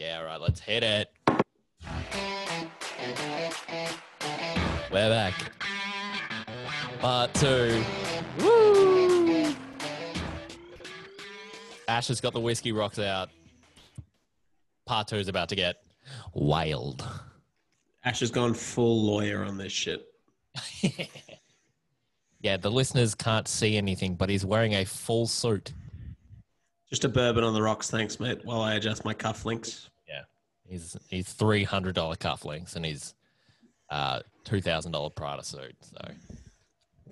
Yeah, all right, let's hit it. We're back. Part two. Woo! Ash has got the whiskey rocks out. Part two is about to get wild. Ash has gone full lawyer on this shit. yeah, the listeners can't see anything, but he's wearing a full suit. Just a bourbon on the rocks, thanks, mate. While I adjust my cufflinks. He's he's three hundred dollar cufflinks and he's uh two thousand dollar Prada suit. So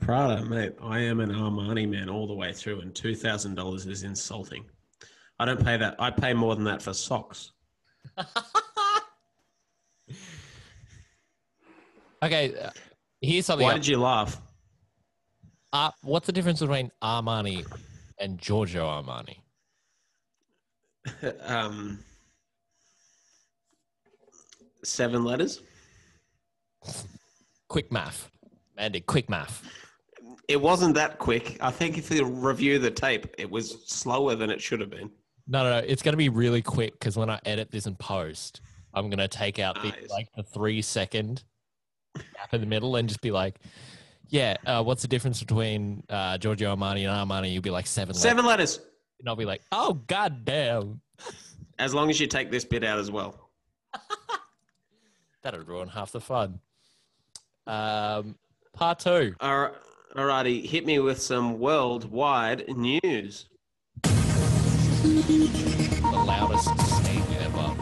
Prada, mate. I am an Armani man all the way through, and two thousand dollars is insulting. I don't pay that. I pay more than that for socks. okay, uh, here's something. Why did you laugh? Uh, what's the difference between Armani and Giorgio Armani? um, seven letters. Quick math, Mandy. Quick math. It wasn't that quick. I think if you review the tape, it was slower than it should have been. No, no, no. It's going to be really quick because when I edit this and post, I'm going to take out the Nice. like the three second gap in the middle and just be like, "Yeah, uh, what's the difference between uh, Giorgio Armani and Armani?" You'll be like seven. Seven letters. letters. and I'll be like, "Oh god damn, As long as you take this bit out as well. that'd ruin half the fun." Um, part two. All right, alrighty, hit me with some worldwide news. the loudest sneeze ever.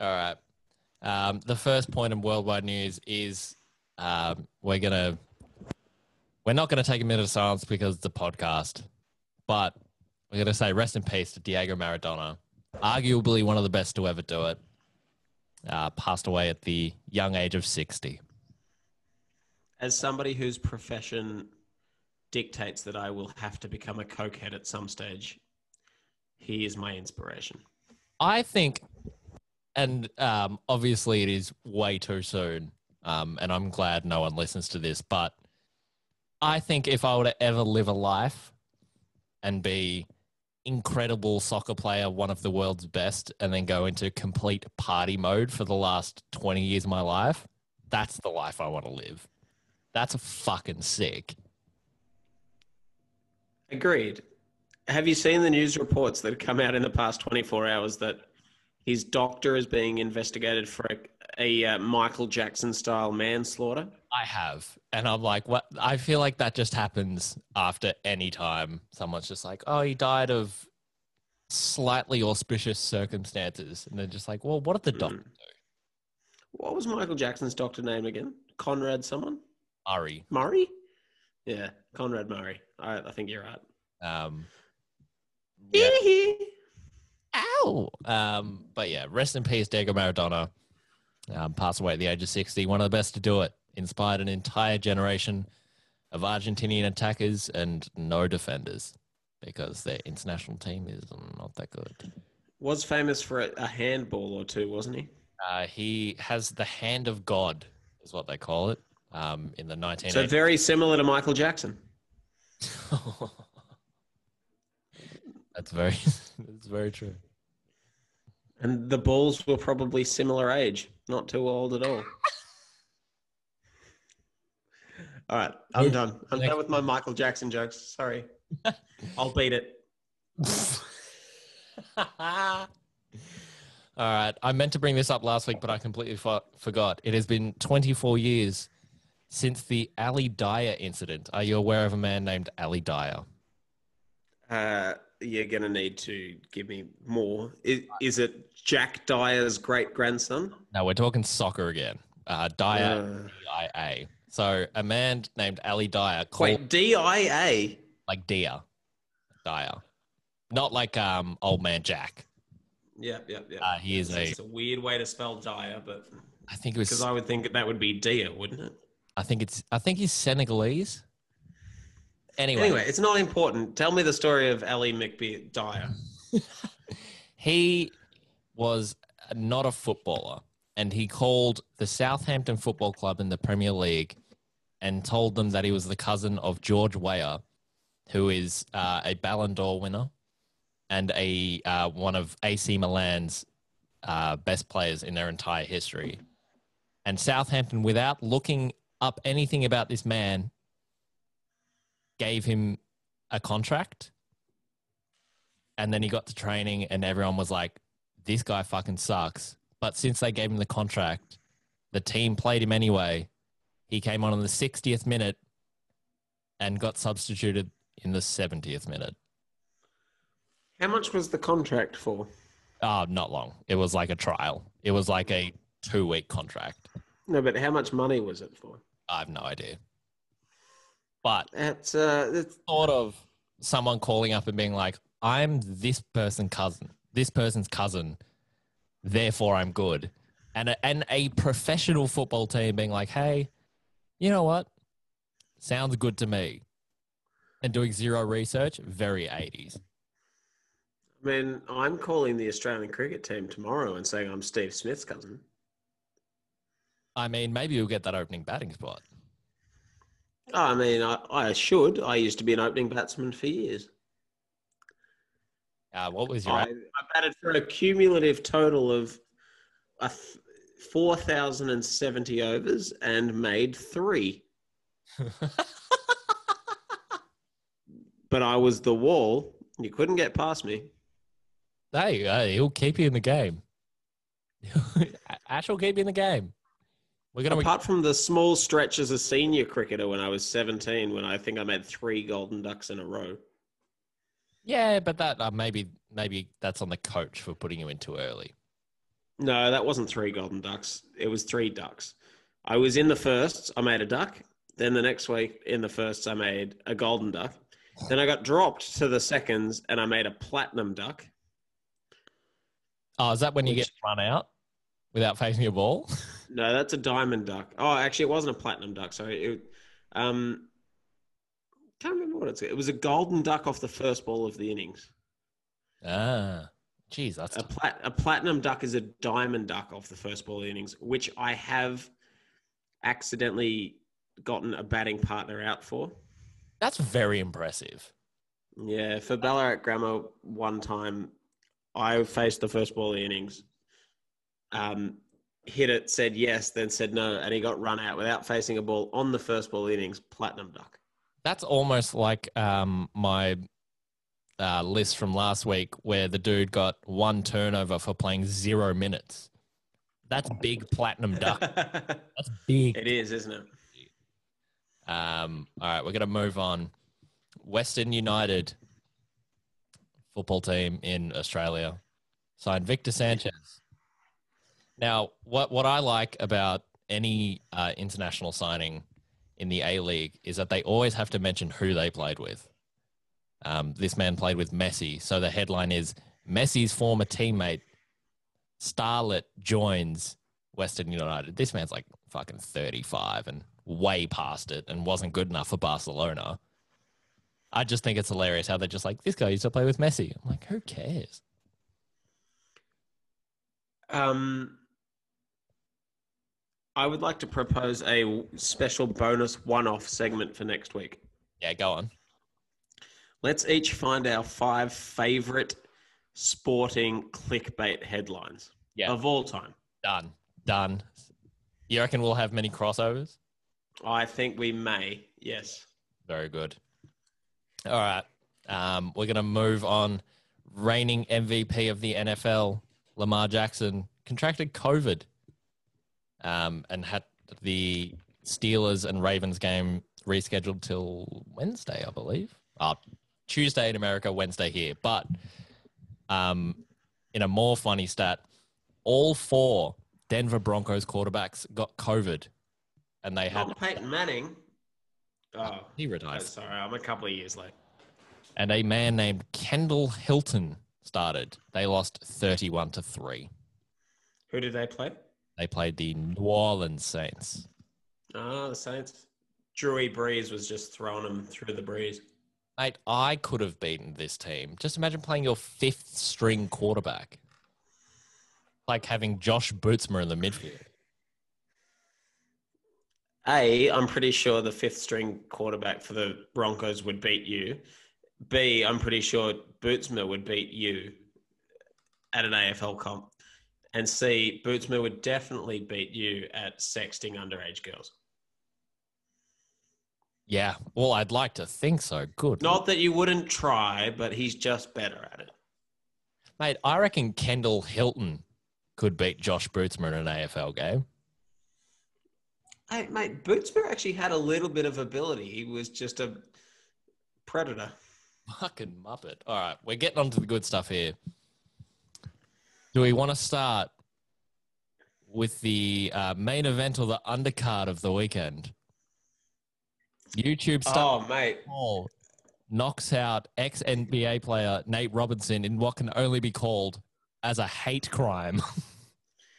All right. Um, the first point in worldwide news is um, we're gonna we're not gonna take a minute of silence because it's a podcast, but we're gonna say rest in peace to Diego Maradona, arguably one of the best to ever do it. Uh, passed away at the young age of sixty. As somebody whose profession dictates that I will have to become a cokehead at some stage, he is my inspiration. I think, and um, obviously it is way too soon, um, and I'm glad no one listens to this, but I think if I were to ever live a life and be incredible soccer player, one of the world's best, and then go into complete party mode for the last 20 years of my life, that's the life I want to live. That's a fucking sick. Agreed. Have you seen the news reports that have come out in the past 24 hours that his doctor is being investigated for a, uh, Michael Jackson style manslaughter? I have. And I'm like, what? I feel like that just happens after any time someone's just like, oh, he died of slightly auspicious circumstances. And they're just like, well, what did the doctor do? What was Michael Jackson's doctor name again? Conrad someone? Murray. Murray? Yeah, Conrad Murray. I, I think you're right. Um, yeah. Ow. Um, but yeah, rest in peace, Diego Maradona. Um, passed away at the age of 60. One of the best to do it. Inspired an entire generation of Argentinian attackers and no defenders because their international team is not that good. Was famous for a, handball or two, wasn't he? Uh, he has the hand of God, is what they call it, um, in the 1980s. So very similar to Michael Jackson. that's very, that's very true. And the Bulls were probably similar age, not too old at all. all right, I'm Yeah. done. I'm Next- done with my Michael Jackson jokes. Sorry. I'll beat it. All right. I meant to bring this up last week, but I completely fo- forgot. It has been 24 years since the Ali Dyer incident. Are you aware of a man named Ali Dyer? Uh, you're going to need to give me more. Is, is it Jack Dyer's great grandson? No, we're talking soccer again. Uh, Dyer, Uh, D-I-A. So a man named Ali Dyer called wait, DIA? like Deer, Dyer, not like um old man Jack. Yeah, yeah, yeah. Uh, he is it's, a- it's a weird way to spell Dyer, but I think it was. because I would think that would be Dia, wouldn't it? I think it's. I think he's Senegalese. Anyway, Anyway, it's not important. Tell me the story of Ali McBeard Dyer. he was not a footballer and he called the Southampton Football Club in the Premier League and told them that he was the cousin of George Weah, who is uh, a Ballon d'Or winner and a uh, one of AC Milan's uh, best players in their entire history. And Southampton, without looking up anything about this man, gave him a contract. And then he got to training, and everyone was like, this guy fucking sucks. But since they gave him the contract, the team played him anyway. He came on in the 60th minute and got substituted in the 70th minute. How much was the contract for? Oh, not long. It was like a trial. It was like a two week contract. No, but how much money was it for? I have no idea. But It's uh, it's, thought of someone calling up and being like, I'm this person's cousin, this person's cousin, therefore I'm good. And a, and a professional football team being like, hey, you know what? Sounds good to me. And doing zero research, very 80s. I mean, I'm calling the Australian cricket team tomorrow and saying I'm Steve Smith's cousin. I mean, maybe you'll get that opening batting spot. I mean, I, I should. I used to be an opening batsman for years. Uh, what was your I, I batted for a cumulative total of a th- 4,070 overs and made three. But I was the wall. You couldn't get past me. Hey, go. He'll keep you in the game. Ash will keep you in the game. We're gonna. Apart from the small stretch as a senior cricketer when I was 17, when I think I made three golden ducks in a row. yeah, but that uh, maybe maybe that's on the coach for putting you in too early. No, that wasn't three golden ducks. It was three ducks. I was in the first, I made a duck. Then the next week in the first, I made a golden duck. Then I got dropped to the seconds and I made a platinum duck. Oh, is that when you get run out without facing your ball? No, that's a diamond duck. Oh, actually, it wasn't a platinum duck. Sorry. It, um, can't remember what it's. It was a golden duck off the first ball of the innings. ah, geez, that's A, plat, a platinum duck is a diamond duck off the first ball of the innings, which I have accidentally gotten a batting partner out for. that's very impressive. Yeah, for Ballarat Grammar, one time I faced the first ball of the innings, um, hit it, said yes, then said no, and he got run out without facing a ball on the first ball innings. Platinum duck. That's almost like um, my uh, list from last week, where the dude got one turnover for playing zero minutes. That's big platinum duck. That's big. it is, isn't it? Um, all right, we're going to move on. Western United football team in Australia signed Victor Sanchez. Now, what what I like about any uh, international signing in the A League is that they always have to mention who they played with. Um, this man played with Messi, so the headline is Messi's former teammate Starlet joins Western United. This man's like fucking 35 and way past it and wasn't good enough for Barcelona. I just think it's hilarious how they're just like, this guy used to play with Messi. I'm like, who cares? Um, I would like to propose a special bonus one-off segment for next week. Yeah, go on. Let's each find our five favorite sporting clickbait headlines Yeah. of all time. Done. Done. You reckon we'll have many crossovers? I think we may. Yes. Very good. All right. Um, we're going to move on. Reigning MVP of the NFL, Lamar Jackson, contracted COVID um, and had the Steelers and Ravens game rescheduled till Wednesday, I believe. Uh, Tuesday in America, Wednesday here. But um, in a more funny stat, all four Denver Broncos quarterbacks got COVID and they had Not Peyton Manning. Oh, he oh, retired. sorry. I'm a couple of years late. and a man named Kendall Hinton started. They lost 31 to 3. Who did they play? They played the New Orleans Saints. Ah, the Saints. Drewy Brees was just throwing them through the breeze. Mate, I could have beaten this team. Just imagine playing your fifth string quarterback. Like having Josh Bootsma in the midfield. A, I'm pretty sure the fifth string quarterback for the Broncos would beat you. B, I'm pretty sure Bootsma would beat you at an AFL comp. And C, Bootsma would definitely beat you at sexting underage girls. Yeah. Well, I'd like to think so. Good. Not that you wouldn't try, but he's just better at it. Mate, I reckon Kendall Hinton could beat Josh Bootsma in an AFL game. Hey, mate, Bootsma actually had a little bit of ability. He was just a predator. Fucking Muppet. All right, we're getting on to the good stuff here. Do we want to start with the uh, main event or the undercard of the weekend? YouTube star Oh, mate. Paul knocks out ex NBA player Nate Robinson in what can only be called as a hate crime.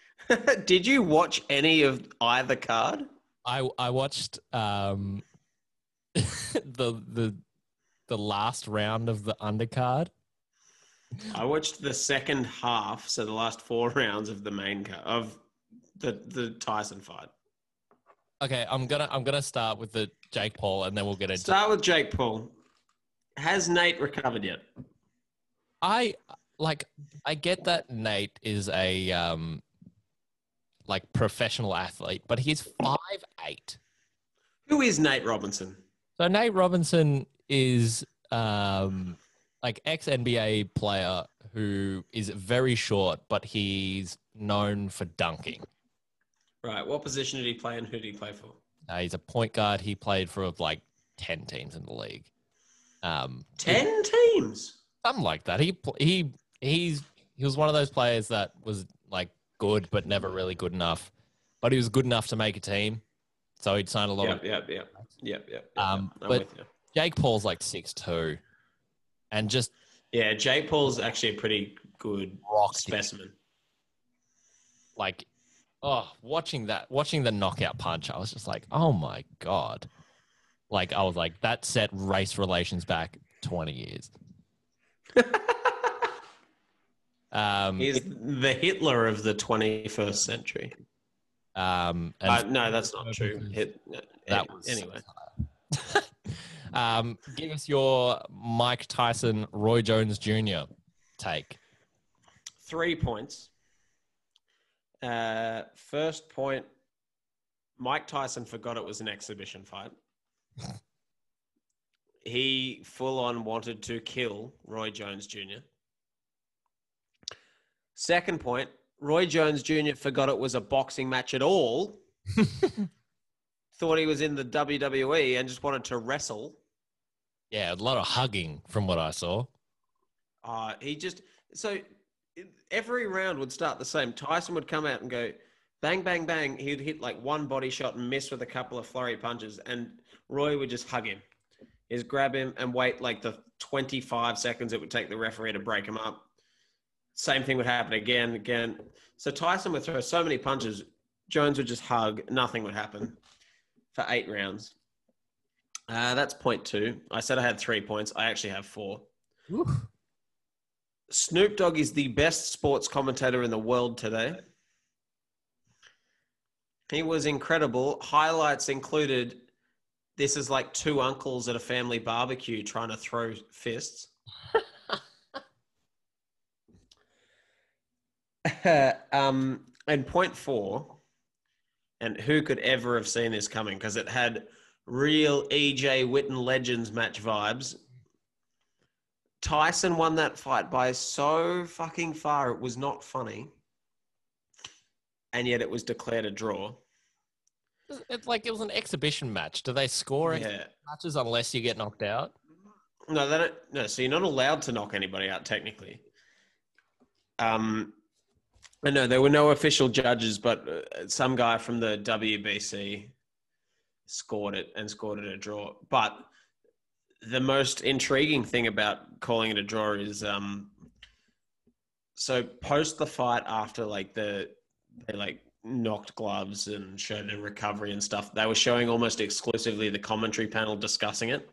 Did you watch any of either card? I I watched um the the the last round of the undercard. I watched the second half, so the last four rounds of the main card of the the Tyson fight. Okay, I'm gonna I'm gonna start with the Jake Paul, and then we'll get into. Start with Jake Paul. Has Nate recovered yet? I like I get that Nate is a um like professional athlete, but he's five eight. Who is Nate Robinson? So Nate Robinson is um like ex NBA player who is very short, but he's known for dunking. Right. What position did he play and who did he play for? Uh, he's a point guard. He played for like ten teams in the league. Um, Ten teams. something like that. He he he's he was one of those players that was like good but never really good enough. But he was good enough to make a team, so he'd sign a lot Yep, of. yep, yep, yep, yep. Um, but-. Jake Paul's like six two, and just Yeah, Jake Paul's actually a pretty good him. specimen. like oh watching that watching the knockout punch i was just like oh my god like i was like that set race relations back 20 years um He's the Hitler of the 21st century. um Uh, no, that's not true. Hit, that was anyway. um give us your mike tyson roy jones jr take Three points. Uh, first point Mike Tyson forgot it was an exhibition fight. he full on wanted to kill Roy Jones Jr. Second point Roy Jones Jr. forgot it was a boxing match at all. Thought he was in the WWE and just wanted to wrestle. yeah a lot of hugging from what i saw Uh, he just so every round would start the same. Tyson would come out and go bang, bang, bang. He'd hit like one body shot and miss with a couple of flurry punches, and Roy would just hug him. Is grab him and wait like the 25 seconds it would take the referee to break him up. Same thing would happen again, again. So Tyson would throw so many punches, Jones would just hug, nothing would happen for eight rounds. Uh, that's point two. I said I had three points. I actually have four. Snoop Dogg is the best sports commentator in the world today. He was incredible. Highlights included this is like two uncles at a family barbecue trying to throw fists. um, and point four, and who could ever have seen this coming? Because it had real EJ Whitten Legends match vibes. Tyson won that fight by so fucking far, it was not funny. And yet it was declared a draw. it's like it was an exhibition match do they score Yeah. matches unless you get knocked out No, they don't, no. So you're not allowed to knock anybody out technically. Um, I know there were no official judges, but uh, some guy from the WBC scored it and scored it a draw. But the most intriguing thing about calling it a draw is um, so post the fight after like the they like knocked gloves and showed a recovery and stuff. They were showing almost exclusively the commentary panel discussing it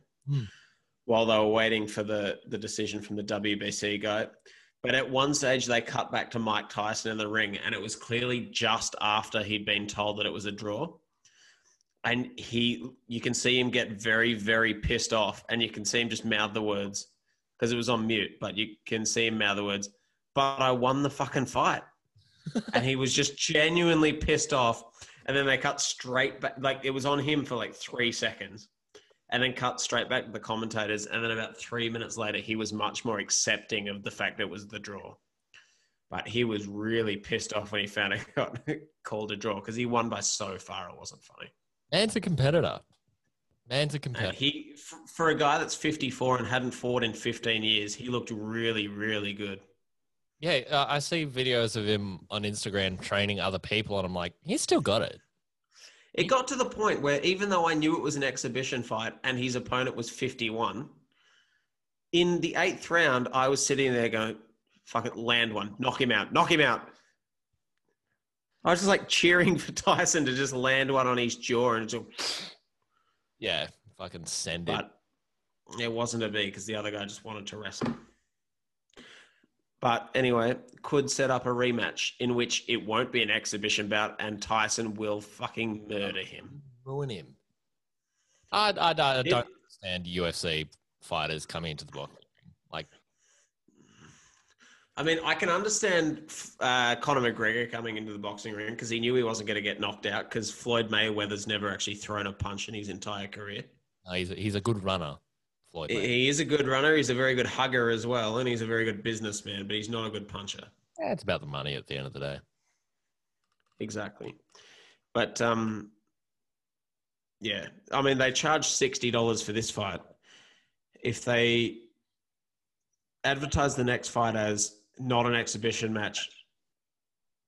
while they were waiting for the, the decision from the WBC guy. But at one stage, they cut back to Mike Tyson in the ring, and it was clearly just after he'd been told that it was a draw. And he, you can see him get very, very pissed off, and you can see him just mouth the words, because it was on mute, but you can see him mouth the words, but I won the fucking fight. and he was just genuinely pissed off. And then they cut straight back, like it was on him for like three seconds, and then cut straight back to the commentators. And then about three minutes later, he was much more accepting of the fact it was the draw. But he was really pissed off when he found it got called a draw because he won by so far it wasn't funny. Man's a competitor. Man's a And competitor. he, for a guy that's 54 and hadn't fought in 15 years, he looked really, really good. Yeah, uh, I see videos of him on Instagram training other people, and I'm like, he's still got it. It got to the point where even though I knew it was an exhibition fight and his opponent was 51, in the eighth round, I was sitting there going, fuck it, land one, knock him out, knock him out. I was just like cheering for Tyson to just land one on his jaw and just, Yeah, fucking send it. but it wasn't to be because the other guy just wanted to wrestle. But anyway, could set up a rematch in which it won't be an exhibition bout and Tyson will fucking murder him. Ruin him. I, I, I don't understand UFC fighters coming into the boxing ring. Like, I mean, I can understand uh, Conor McGregor coming into the boxing ring because he knew he wasn't going to get knocked out because Floyd Mayweather's never actually thrown a punch in his entire career. uh, he's a, he's a good runner, Floyd. He- He is a good runner. He's a very good hugger as well, and he's a very good businessman, but he's not a good puncher. Yeah, it's about the money at the end of the day. Exactly. But um, yeah, I mean, they charge sixty dollars for this fight. If they advertise the next fight as not an exhibition match,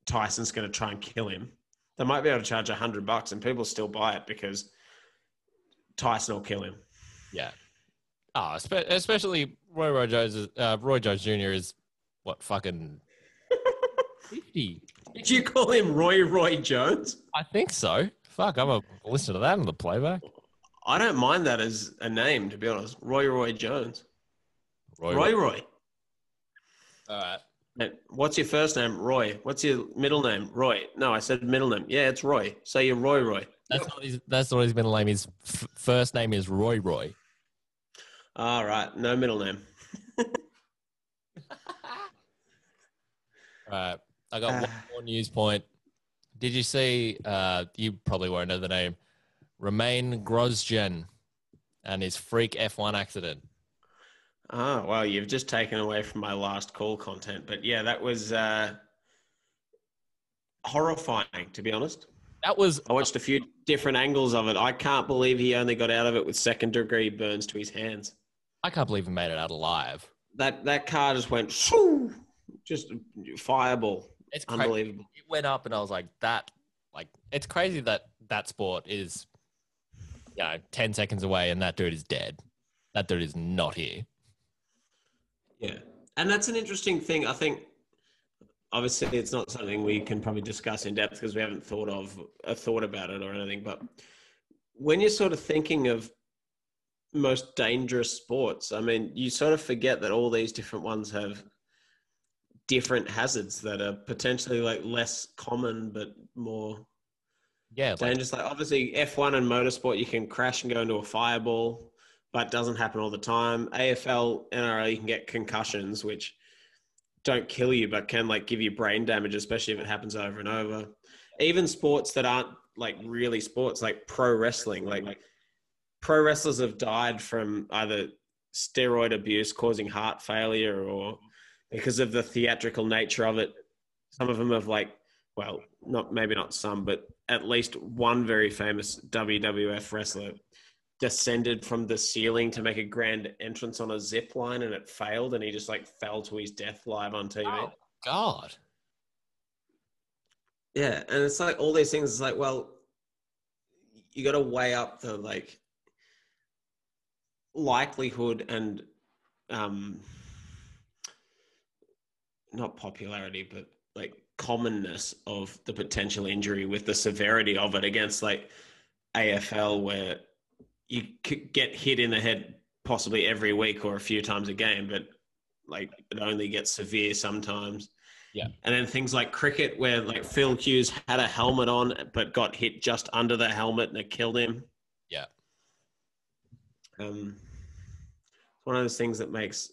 Tyson's going to try and kill him. They might be able to charge a hundred bucks, and people still buy it because Tyson will kill him. Yeah. Oh, espe- especially Roy Roy Jones. Uh, Roy Jones Jr. is what fucking fifty. Did you call him Roy Roy Jones? I think so. Fuck, I'm a listen to that on the playback. I don't mind that as a name, to be honest. Roy Roy Jones. Roy. Roy Roy. Roy. All right. Mate, What's your first name? Roy. What's your middle name? Roy. No, I said middle name. Yeah, it's Roy. So you're Roy Roy. That's not his. That's not his middle name. His f- first name is Roy Roy. All right, no middle name. All right. I got one Ah. more news point. Did you see? Uh, you probably won't know the name. Romain Grosjean and his freak F1 accident. Oh, well, you've just taken away from my last call content. But yeah, that was uh, horrifying, to be honest. That was I watched a few different angles of it. I can't believe he only got out of it with second degree burns to his hands. I can't believe he made it out alive. That that car just went shoo, just fireball. It's crazy. Unbelievable. It went up, and I was like, that. Like, it's crazy that that sport is, you know, ten seconds away, and that dude is dead. That dude is not here. Yeah. And that's an interesting thing. I think obviously it's not something we can probably discuss in depth because we haven't thought of uh, thought about it or anything. But when you're sort of thinking of most dangerous sports, I mean, you sort of forget that all these different ones have different hazards that are potentially like less common but more Yeah, dangerous. Like obviously F1 and motorsport, you can crash and go into a fireball, but doesn't happen all the time. AFL, NRL, you can get concussions, which don't kill you, but can like give you brain damage, especially if it happens over and over. Even sports that aren't like really sports, like pro wrestling, like, like pro wrestlers have died from either steroid abuse causing heart failure or because of the theatrical nature of it. Some of them have like, well, not maybe not some, but at least one very famous WWF wrestler descended from the ceiling to make a grand entrance on a zip line and it failed and he just like fell to his death live on TV. oh, God. Yeah, and it's like all these things. It's like, well, you got to weigh up the like likelihood and um, not popularity, but like commonness of the potential injury with the severity of it against like AFL, where you could get hit in the head possibly every week or a few times a game, but like it only gets severe sometimes. Yeah. And then things like cricket, where like Phil Hughes had a helmet on, but got hit just under the helmet and it killed him. Yeah. Um, it's one of those things that makes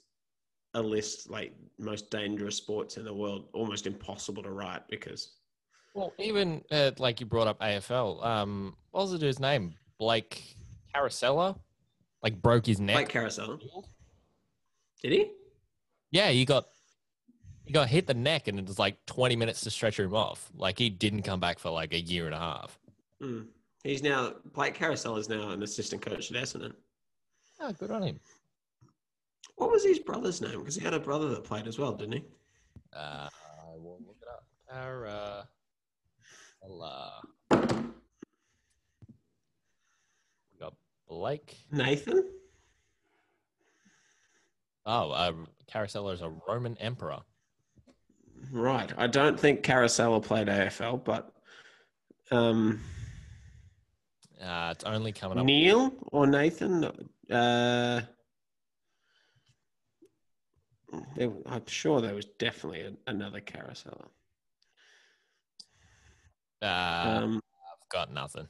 a list like most dangerous sports in the world almost impossible to write because Well, even uh, like you brought up AFL. Um, what was the dude's name? Blake Caracella, like broke his neck. like carousel. Did he? yeah, he got he got hit the neck, and it was like twenty minutes to stretch him off. Like he didn't come back for like a year and a half. Hmm. He's now Blake Caracella is now an assistant coach at Essendon. Oh, good on him. What was his brother's name? Because he had a brother that played as well, didn't he? Uh, I will look it up. Cara. Ella. We got Blake. Nathan. Oh, uh, Carousel is a Roman emperor. Right. I don't think Carousel played AFL, but um, Uh, it's only coming up. Neil or Nathan. Uh, there, I'm sure there was definitely a, another Carousel. Uh, Um, I've got nothing.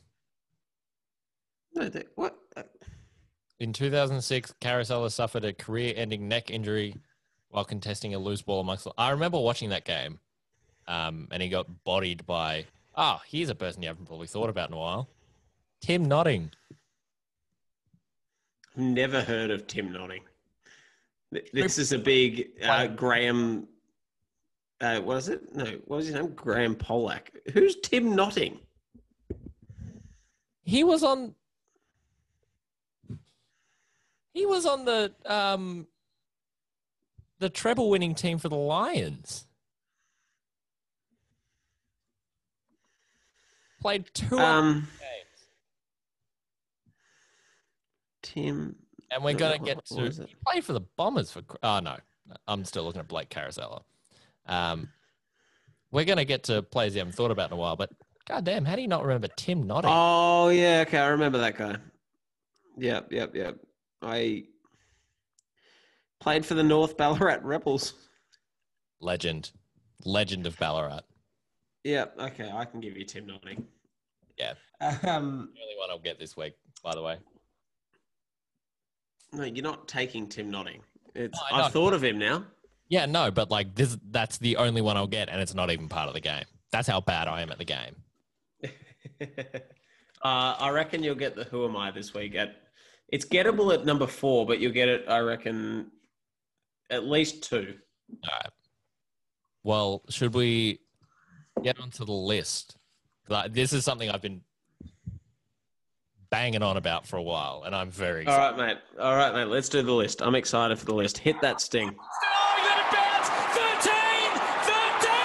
no, they, what? Uh, In 2006, Caracella suffered a career-ending neck injury while contesting a loose ball amongst. I remember watching that game, um, and he got bodied by. Oh, here's a person you haven't probably thought about in a while. Tim Notting. Never heard of Tim Notting. This is a big uh, Graham. Uh, what is it? No, what was his name? Graham Polak. Who's Tim Notting? He was on. He was on the um, the treble-winning team for the Lions. Played two Um, games, Tim. and we're gonna get to. it? He played for the Bombers for. Oh no, I'm still looking at Blake Caracella. Um, we're gonna get to players you haven't thought about in a while, but goddamn, how do you not remember Tim Notting? Oh yeah, okay, I remember that guy. Yep, yep, yep. I played for the North Ballarat Rebels. Legend, legend of Ballarat. Yep, okay, I can give you Tim Notting. Yeah. Um, The only one I'll get this week, by the way. No, you're not taking Tim Notting. It's, No, I know. I've thought of him now. Yeah, no, but like this, that's the only one I'll get, and it's not even part of the game. That's how bad I am at the game. uh, I reckon you'll get the Who Am I this week. At it's gettable at number four, but you'll get it. I reckon at least two. All right. Well, should we get onto the list? Like, this is something I've been banging on about for a while, and I'm very All excited. right, mate. All right, mate. Let's do the list. I'm excited for the list. Hit that sting. Oh, let it bounce! 13! 13!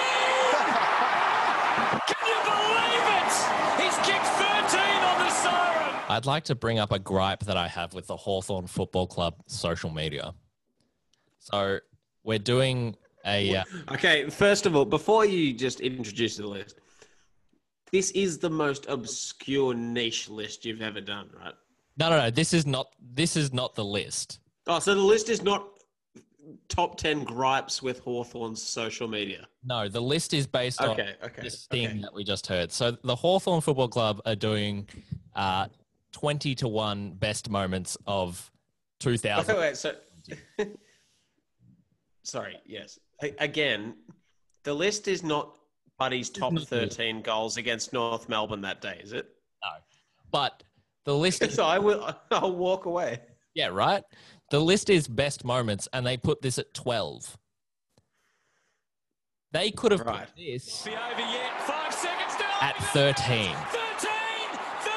Can you believe it? He's kicked 13 on the siren. I'd like to bring up a gripe that I have with the Hawthorn Football Club social media. So we're doing a uh, Okay, first of all, before you just introduce the list, this is the most obscure niche list you've ever done, right? no, no, no. This is not. This is not the list. Oh, so the list is not top 10 gripes with Hawthorn's social media. No, the list is based on Okay, okay. this thing okay. that we just heard. So the Hawthorn Football Club are doing uh, 20 to 1 best moments of Wait, 2000. wait, so. Sorry, yes. Again, the list is not Buddy's top not the 13 goals against North Melbourne that day, is it? No. But the list is, So I will, I'll walk away. yeah, right? The list is best moments, and they put this at 12. They could have Right. put this over yet. Five seconds to at 13. 13!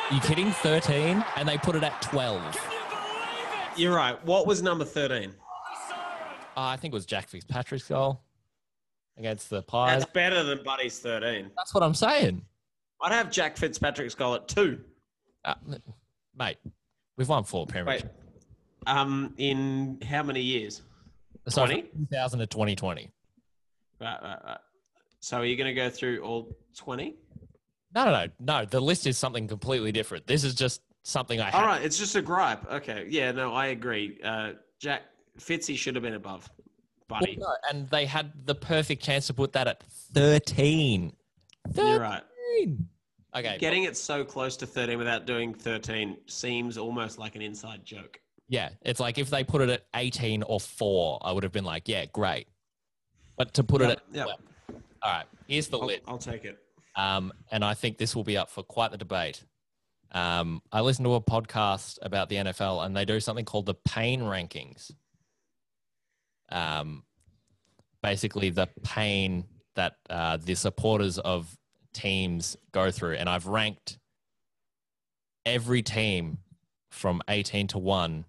13! You kidding? 13? And they put it at 12. Uh, Can you believe it? You're right. What was number 13? I think it was Jack Fitzpatrick's goal against the Pies. That's better than Buddy's 13. That's what I'm saying. I'd have Jack Fitzpatrick's goal at two. Uh, mate, we've won four Premier Wait, um, in how many years? So 20? 2000 to 2020. Right, right, right. So are you going to go through all 20? No, no, no, no. The list is something completely different. This is just something I. All had. right, it's just a gripe. Okay, yeah, no, I agree. Uh, Jack Fitzy should have been above Well, Buddy. no, and they had the perfect chance to put that at 13. 13. You're right. Okay. Getting it so close to 13 without doing 13 seems almost like an inside joke. Yeah, it's like if they put it at 18 or 4, I would have been like, yeah, great. But to put it at yep. 12. All right, here's the I'll, list. I'll take it. Um, and I think this will be up for quite the debate. Um, I listened to a podcast about the NFL, and they do something called the pain rankings. Um, basically, the pain that uh, the supporters of teams go through, and I've ranked every team from 18 to 1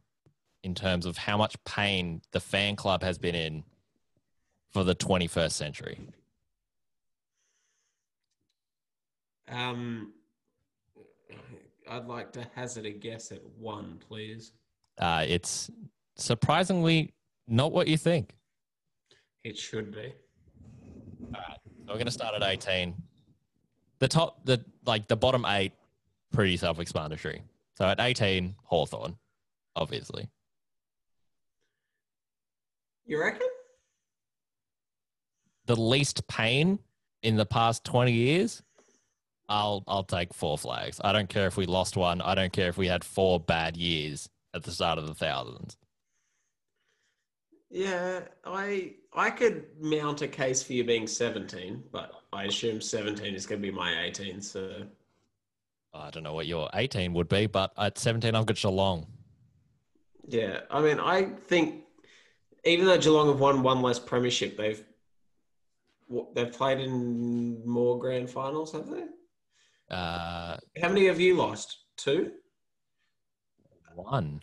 in terms of how much pain the fan club has been in for the 21st century. Um, I'd like to hazard a guess at one, please. Uh, it's surprisingly not what you think. It should be. So we're going to start at 18. The top, the like the bottom eight, pretty self-explanatory. So at 18, Hawthorn, obviously. You reckon? The least pain in the past 20 years, I'll I'll take four flags. I don't care if we lost one. I don't care if we had four bad years at the start of the thousands. Yeah, I I could mount a case for you being 17, but I assume 17 is going to be my 18. So I don't know what your 18 would be, but at 17, I've got Geelong. yeah, I mean, I think even though Geelong have won one less premiership, they've they've played in more grand finals, have they? Uh, How many have you lost? Two. one.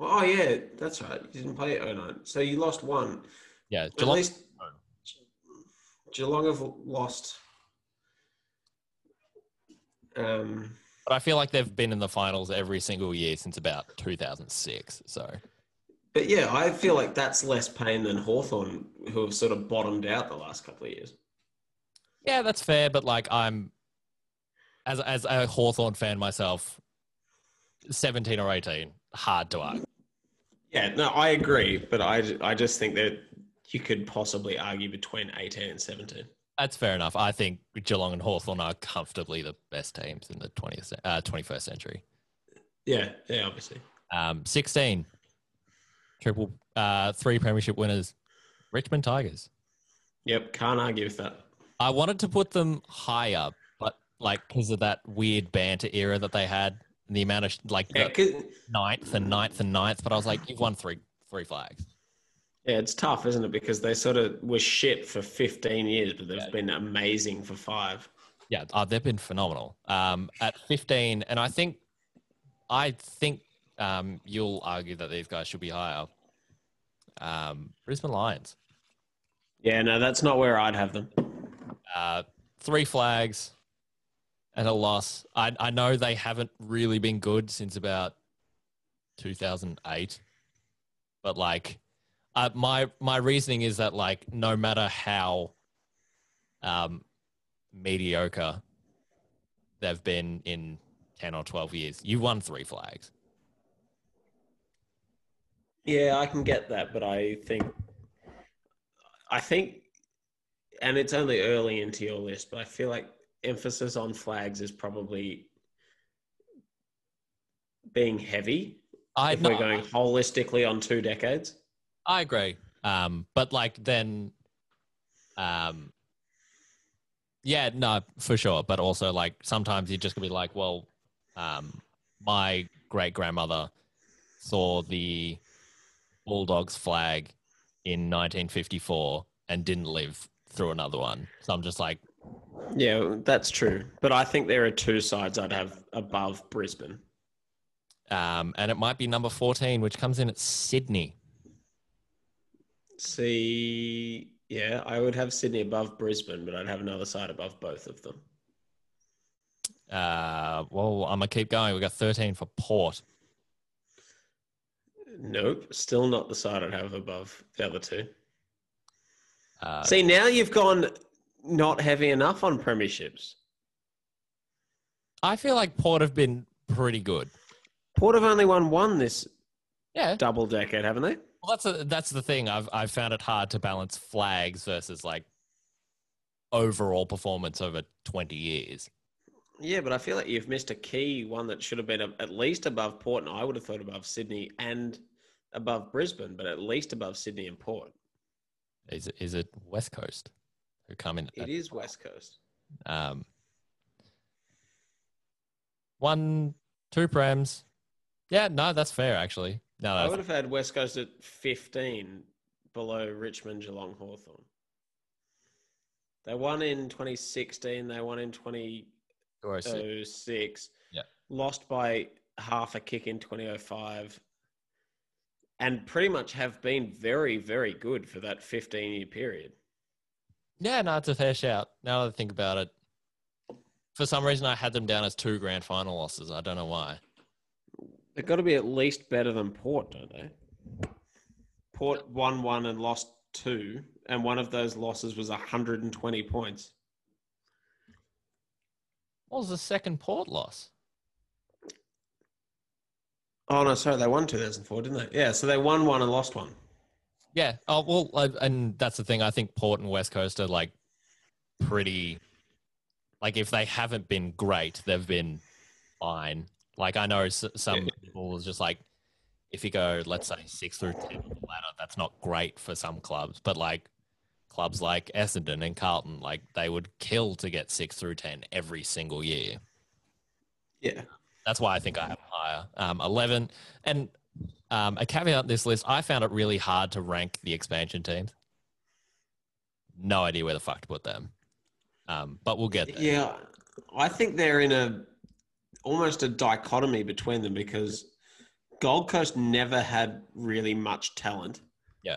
Well, oh yeah, that's right. You didn't play 09. So you lost one. Yeah, At Geelong. least Geelong have lost. Um, But I feel like they've been in the finals every single year since about 2006. So but yeah, I feel like that's less pain than Hawthorn, who have sort of bottomed out the last couple of years. yeah, that's fair. But like I'm, as as a Hawthorn fan myself, 17 or 18, hard to argue. Yeah, no, I agree, but I, I just think that you could possibly argue between 18 and 17. That's fair enough. I think Geelong and Hawthorn are comfortably the best teams in the 20th, uh, 21st century. Yeah, yeah, obviously. Um, 16, triple, uh, three premiership winners, Richmond Tigers. Yep, can't argue with that. I wanted to put them higher, but like because of that weird banter era that they had, and the amount of like Yeah, the 'cause- ninth and ninth and ninth. But I was like, you've won three three flags. yeah, it's tough, isn't it? Because they sort of were shit for 15 years, but they've Yeah. been amazing for five. Yeah, oh, they've been phenomenal. Um, at 15, and I think, I think um, you'll argue that these guys should be higher. Um, Brisbane Lions, Yeah, no, that's not where I'd have them. uh, three flags and a loss. I I know they haven't really been good since about 2008, but like, uh, my my reasoning is that like no matter how um, mediocre they've been in 10 or 12 years, you won three flags. Yeah, I can get that, but I think, I think, and it's only early into your list, but I feel like emphasis on flags is probably being heavy I if no, we're going holistically on two decades. I agree. Um, but like then, um, yeah, no, for sure. But also like sometimes you're just gonna be like, well, um, my great grandmother saw the Bulldogs flag in 1954 and didn't live through another one. So I'm just like, Yeah, that's true. But I think there are two sides I'd have above Brisbane. um, and it might be number 14, which comes in at Sydney. See, yeah, I would have Sydney above Brisbane, but I'd have another side above both of them. Uh, well, I'm gonna keep going. We've got 13 for Port. Nope, still not the side I'd have above the other two. Uh, See, now you've gone not heavy enough on premierships. I feel like Port have been pretty good. Port have only won one this Yeah, double decade, haven't they? well, that's a, that's the thing. I've I've found it hard to balance flags versus like overall performance over 20 years. Yeah, but I feel like you've missed a key one that should have been at least above Port, and I would have thought above Sydney and above Brisbane, but at least above Sydney and Port. Is it, is it West Coast in? It is West Coast. Um, one, two prams. Yeah, no, that's fair actually. No, I would have had West Coast at 15 below Richmond, Geelong, Hawthorn. They won in 2016. They won in 2006. Yeah. Lost by half a kick in 2005. And pretty much have been very, very good for that 15 year period. Yeah, no, it's a fair shout. Now that I think about it, for some reason I had them down as two grand final losses. I don't know why. They've got to be at least better than Port, don't they? Port won one and lost two, and one of those losses was 120 points. What was the second Port loss? Oh no, sorry, they won 2004, didn't they? Yeah, so they won one and lost one. Yeah. Oh well, I, and that's the thing. I think Port and West Coast are like pretty. Like if they haven't been great, they've been fine. Like I know s- some people is just like, if you go, let's say six through ten on the ladder, that's not great for some clubs. But like clubs like Essendon and Carlton, like they would kill to get six through ten every single year. Yeah. That's why I think I have higher. Um, 11. And um, a caveat in this list, I found it really hard to rank the expansion teams. No idea where the fuck to put them. Um, but we'll get there. Yeah, I think they're in a almost a dichotomy between them because Gold Coast never had really much talent. Yeah.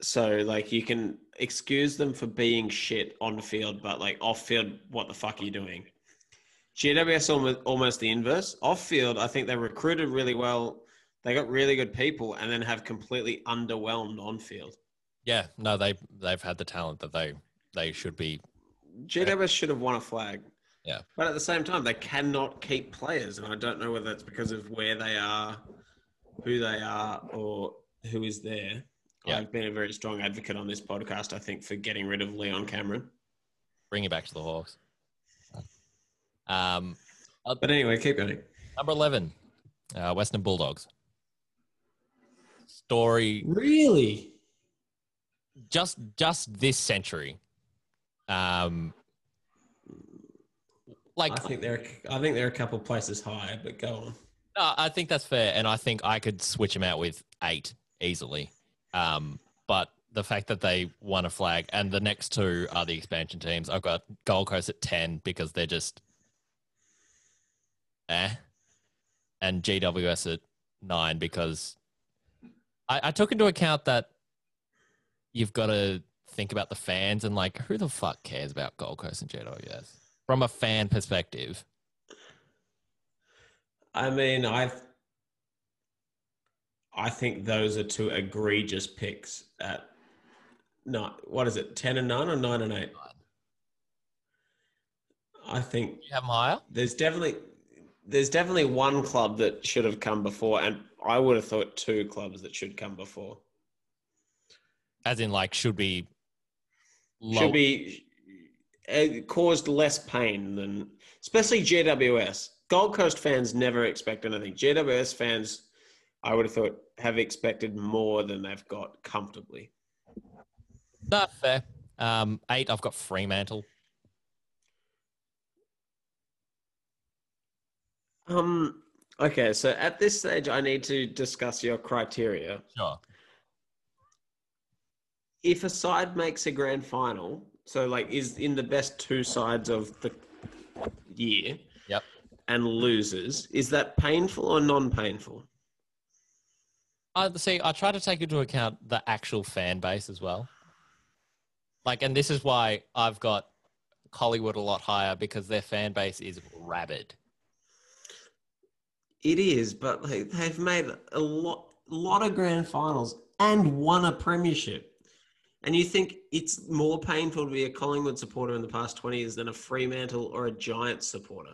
So like you can excuse them for being shit on field, but like off field, what the fuck are you doing? GWS almost almost the inverse. Off field, I think they recruited really well. They got really good people, and then have completely underwhelmed on field. Yeah. No, they, they've had the talent that they, they should be. GWS should have won a flag. Yeah. But at the same time, they cannot keep players. And I don't know whether it's because of where they are, who they are, or who is there. Yeah. I've been a very strong advocate on this podcast, I think, for getting rid of Leon Cameron. Bring it back to the Hawks. Um, But anyway, keep going. number 11, uh, Western Bulldogs. Story Really? just just this century. Um, like I think they're I think they're a couple places higher, but go on. No, I think that's fair, and I think I could switch them out with eight easily. Um, but the fact that they won a flag, and the next two are the expansion teams. I've got Gold Coast at ten because they're just eh, and GWS at nine because I, I took into account that you've got to think about the fans and like who the fuck cares about Gold Coast and GWS from a fan perspective. I mean, I I think those are two egregious picks at not what is it, ten and nine or nine and eight? I think You have them higher. there's definitely there's definitely one club that should have come before, and I would have thought two clubs that should come before. as in like should be low. Should be it caused less pain than, especially GWS. Gold Coast fans never expect anything. GWS fans, I would have thought, have expected more than they've got comfortably. not fair. Um, eight. I've got Fremantle. Um. Okay, so at this stage, I need to discuss your criteria. Sure. If a side makes a grand final, so like is in the best two sides of the year, Yep. and loses, is that painful or non-painful? I see. I try to take into account the actual fan base as well. Like, and this is why I've got Collingwood a lot higher because their fan base is rabid. It is, but like, they've made a lot, lot of grand finals and won a premiership. And you think it's more painful to be a Collingwood supporter in the past 20 years than a Fremantle or a Giants supporter?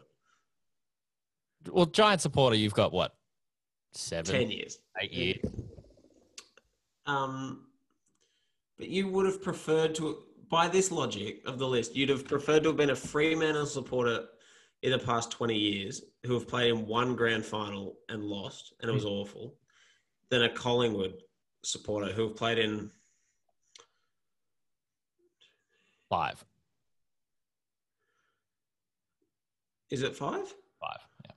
Well, Giant supporter, you've got what? Seven, 10 years. eight years. Um, but you would have preferred to by this logic of the list, you'd have preferred to have been a Fremantle supporter in the past 20 years who have played in one grand final and lost, and it was awful, than a Collingwood supporter who have played in. Five. Is it five? Five. Yeah.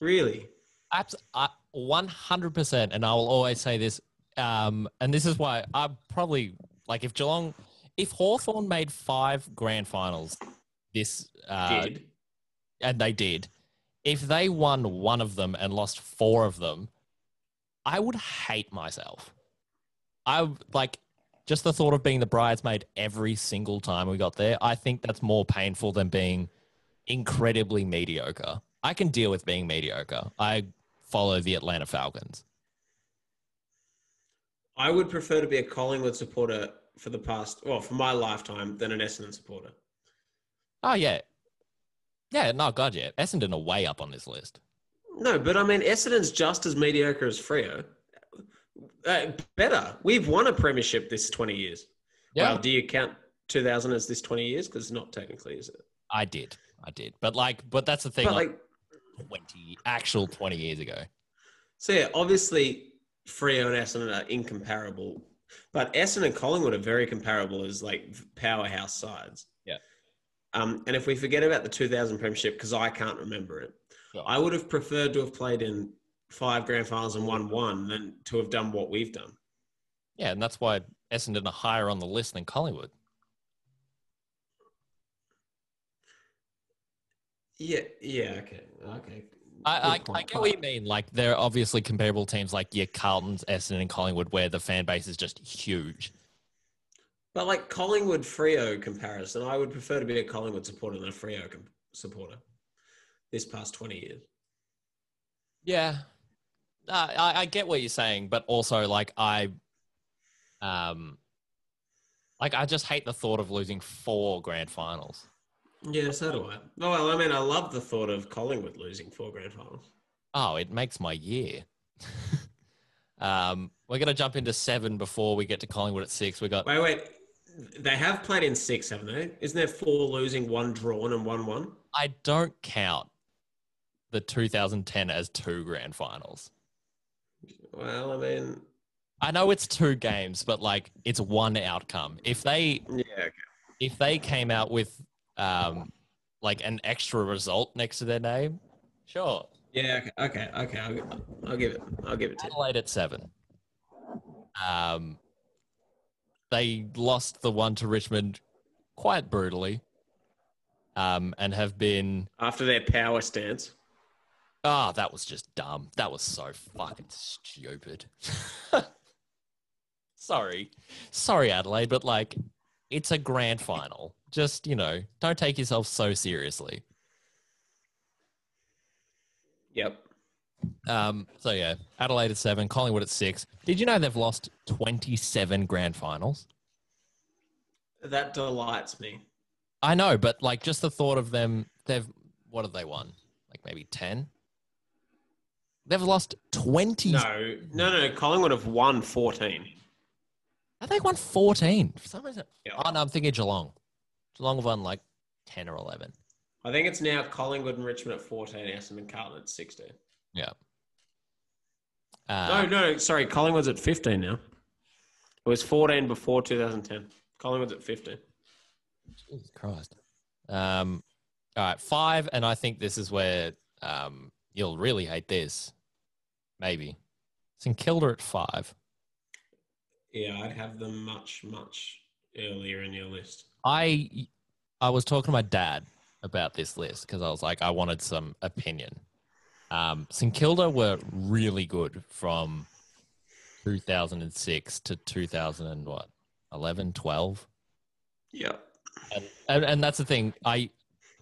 Really? Abs- I, 100%. And I will always say this. Um, and this is why I probably like if Geelong, if Hawthorn made five grand finals this, uh, Did. and they did, if they won one of them and lost four of them, I would hate myself. I like just the thought of being the bridesmaid every single time we got there. I think that's more painful than being incredibly mediocre. I can deal with being mediocre. I follow the Atlanta Falcons. I would prefer to be a Collingwood supporter for the past, well, for my lifetime than an Essendon supporter. Oh yeah, yeah. No, God, yeah. Essendon are way up on this list. No, but I mean, Essendon's just as mediocre as Freo. Uh, better. We've won a premiership this 20 years. Yeah, Well, do you count 2000 as this 20 years? Because not technically, is it? I did, I did. But like, but that's the thing. But Like, like, twenty actual twenty years ago. so yeah, obviously, Freo and Essendon are incomparable. But Essendon and Collingwood are very comparable as like powerhouse sides. Yeah. Um, and if we forget about the 2000 premiership, because I can't remember it, Sure. I would have preferred to have played in five grand finals and won one than to have done what we've done. Yeah, and that's why Essendon are higher on the list than Collingwood. Yeah, yeah, okay, okay. I, I, I get what you mean. Like, they're obviously comparable teams like your Carltons, Essendon, and Collingwood, where the fan base is just huge. But like Collingwood Freo comparison, I would prefer to be a Collingwood supporter than a Freo com- supporter this past 20 years. Yeah, uh, I, I get what you're saying, but also like I, um, like I just hate the thought of losing four grand finals. Yeah, so do I. Oh, well, I mean, I love the thought of Collingwood losing four grand finals. Oh, it makes my year. um, we're gonna jump into seven before we get to Collingwood at six. We got Wait, wait. They have played in six, haven't they? Isn't there four losing, one drawn, and one one? I don't count the 2010 as two grand finals. Well, I mean, I know it's two games, but like it's one outcome. If they yeah, okay. if they came out with um like an extra result next to their name, sure. yeah, okay, okay, okay. I'll, I'll give it. I'll give it to you. At seven. Um, they lost the one to Richmond quite brutally, um, and have been. After their power stance. Ah, that was just dumb. That was so fucking stupid. sorry, sorry, Adelaide, but like, it's a grand final. Just you know, don't take yourself so seriously. Yep. Um, so yeah, Adelaide at seven, Collingwood at six. Did you know they've lost twenty-seven grand finals? That delights me. I know, but like just the thought of them, they've what have they won? Like maybe ten. They've lost twenty. No, no, no. Collingwood have won 14. I think won fourteen. For some reason. Yeah. Oh no, I'm thinking Geelong. Geelong have won like ten or eleven. I think it's now Collingwood and Richmond at 14, Essendon and Carlton at 16. Yeah. Uh, no, no, sorry. Collingwood's at 15 now. It was 14 before 2010. Collingwood's at 15. Jesus Christ. Um, all right, five, and I think this is where um, you'll really hate this. Maybe. St Kilda at five. Yeah, I'd have them much, much earlier in your list. I I was talking to my dad about this list because I was like, I wanted some opinion. Um, St Kilda were really good from 2006 to 2000 and what 11, 12. Yep. And, and and that's the thing. I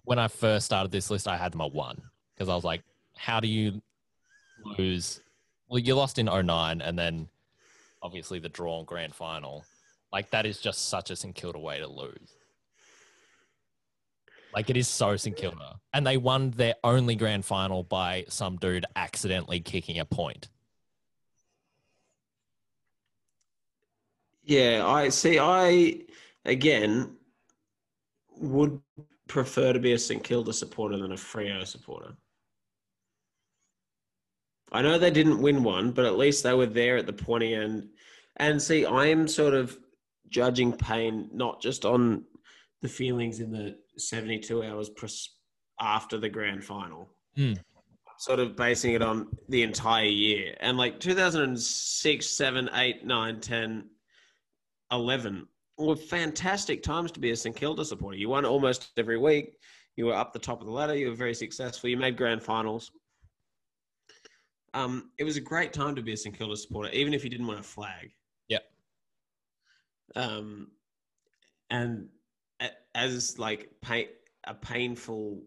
when I first started this list, I had them at one because I was like, how do you lose? Well, you lost in 09 and then obviously the drawn grand final. Like that is just such a St Kilda way to lose. Like it is so St Kilda, and they won their only grand final by some dude accidentally kicking a point. Yeah, I see. I again would prefer to be a St Kilda supporter than a Freo supporter. I know they didn't win one, but at least they were there at the pointy end. And see, I am sort of judging pain not just on the feelings in the 72 hours after the grand final, Hmm. sort of basing it on the entire year. And like 2006, 7, 8, 9, 10, 11 were fantastic times to be a St Kilda supporter. You won almost every week. You were up the top of the ladder. You were very successful. You made grand finals. Um, it was a great time to be a St Kilda supporter, even if you didn't want a flag. Yep. Um, and as like pain, a painful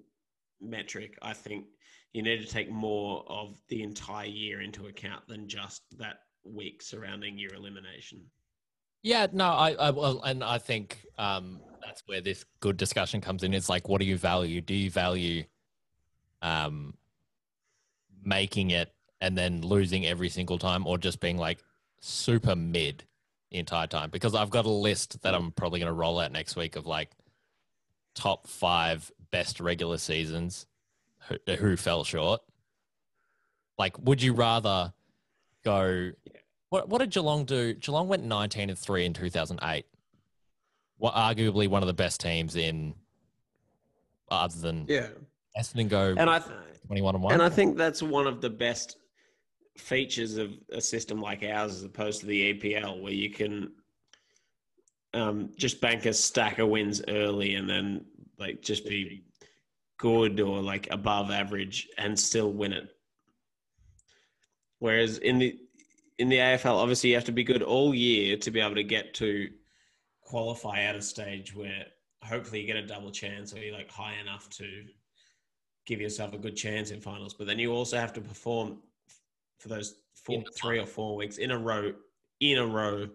metric, I think you need to take more of the entire year into account than just that week surrounding your elimination. Yeah, no, I, I well, and I think um, that's where this good discussion comes in. It's like, what do you value? Do you value um, making it and then losing every single time, or just being like super mid the entire time? Because I've got a list that I'm probably going to roll out next week of like top five best regular seasons who, who fell short. Like, would you rather go? What what did Geelong do? Geelong went 19 and 3 in 2008. What arguably one of the best teams in other than Yeah. Essendon go And I, 21 and 1. And I think that's one of the best features of a system like ours as opposed to the EPL, where you can um, just bank a stack of wins early and then like just be good or like above average and still win it. Whereas in the in the AFL, obviously you have to be good all year to be able to get to qualify at a stage where hopefully you get a double chance or you're like high enough to give yourself a good chance in finals. But then you also have to perform for those four, three or four weeks in a row, in a row.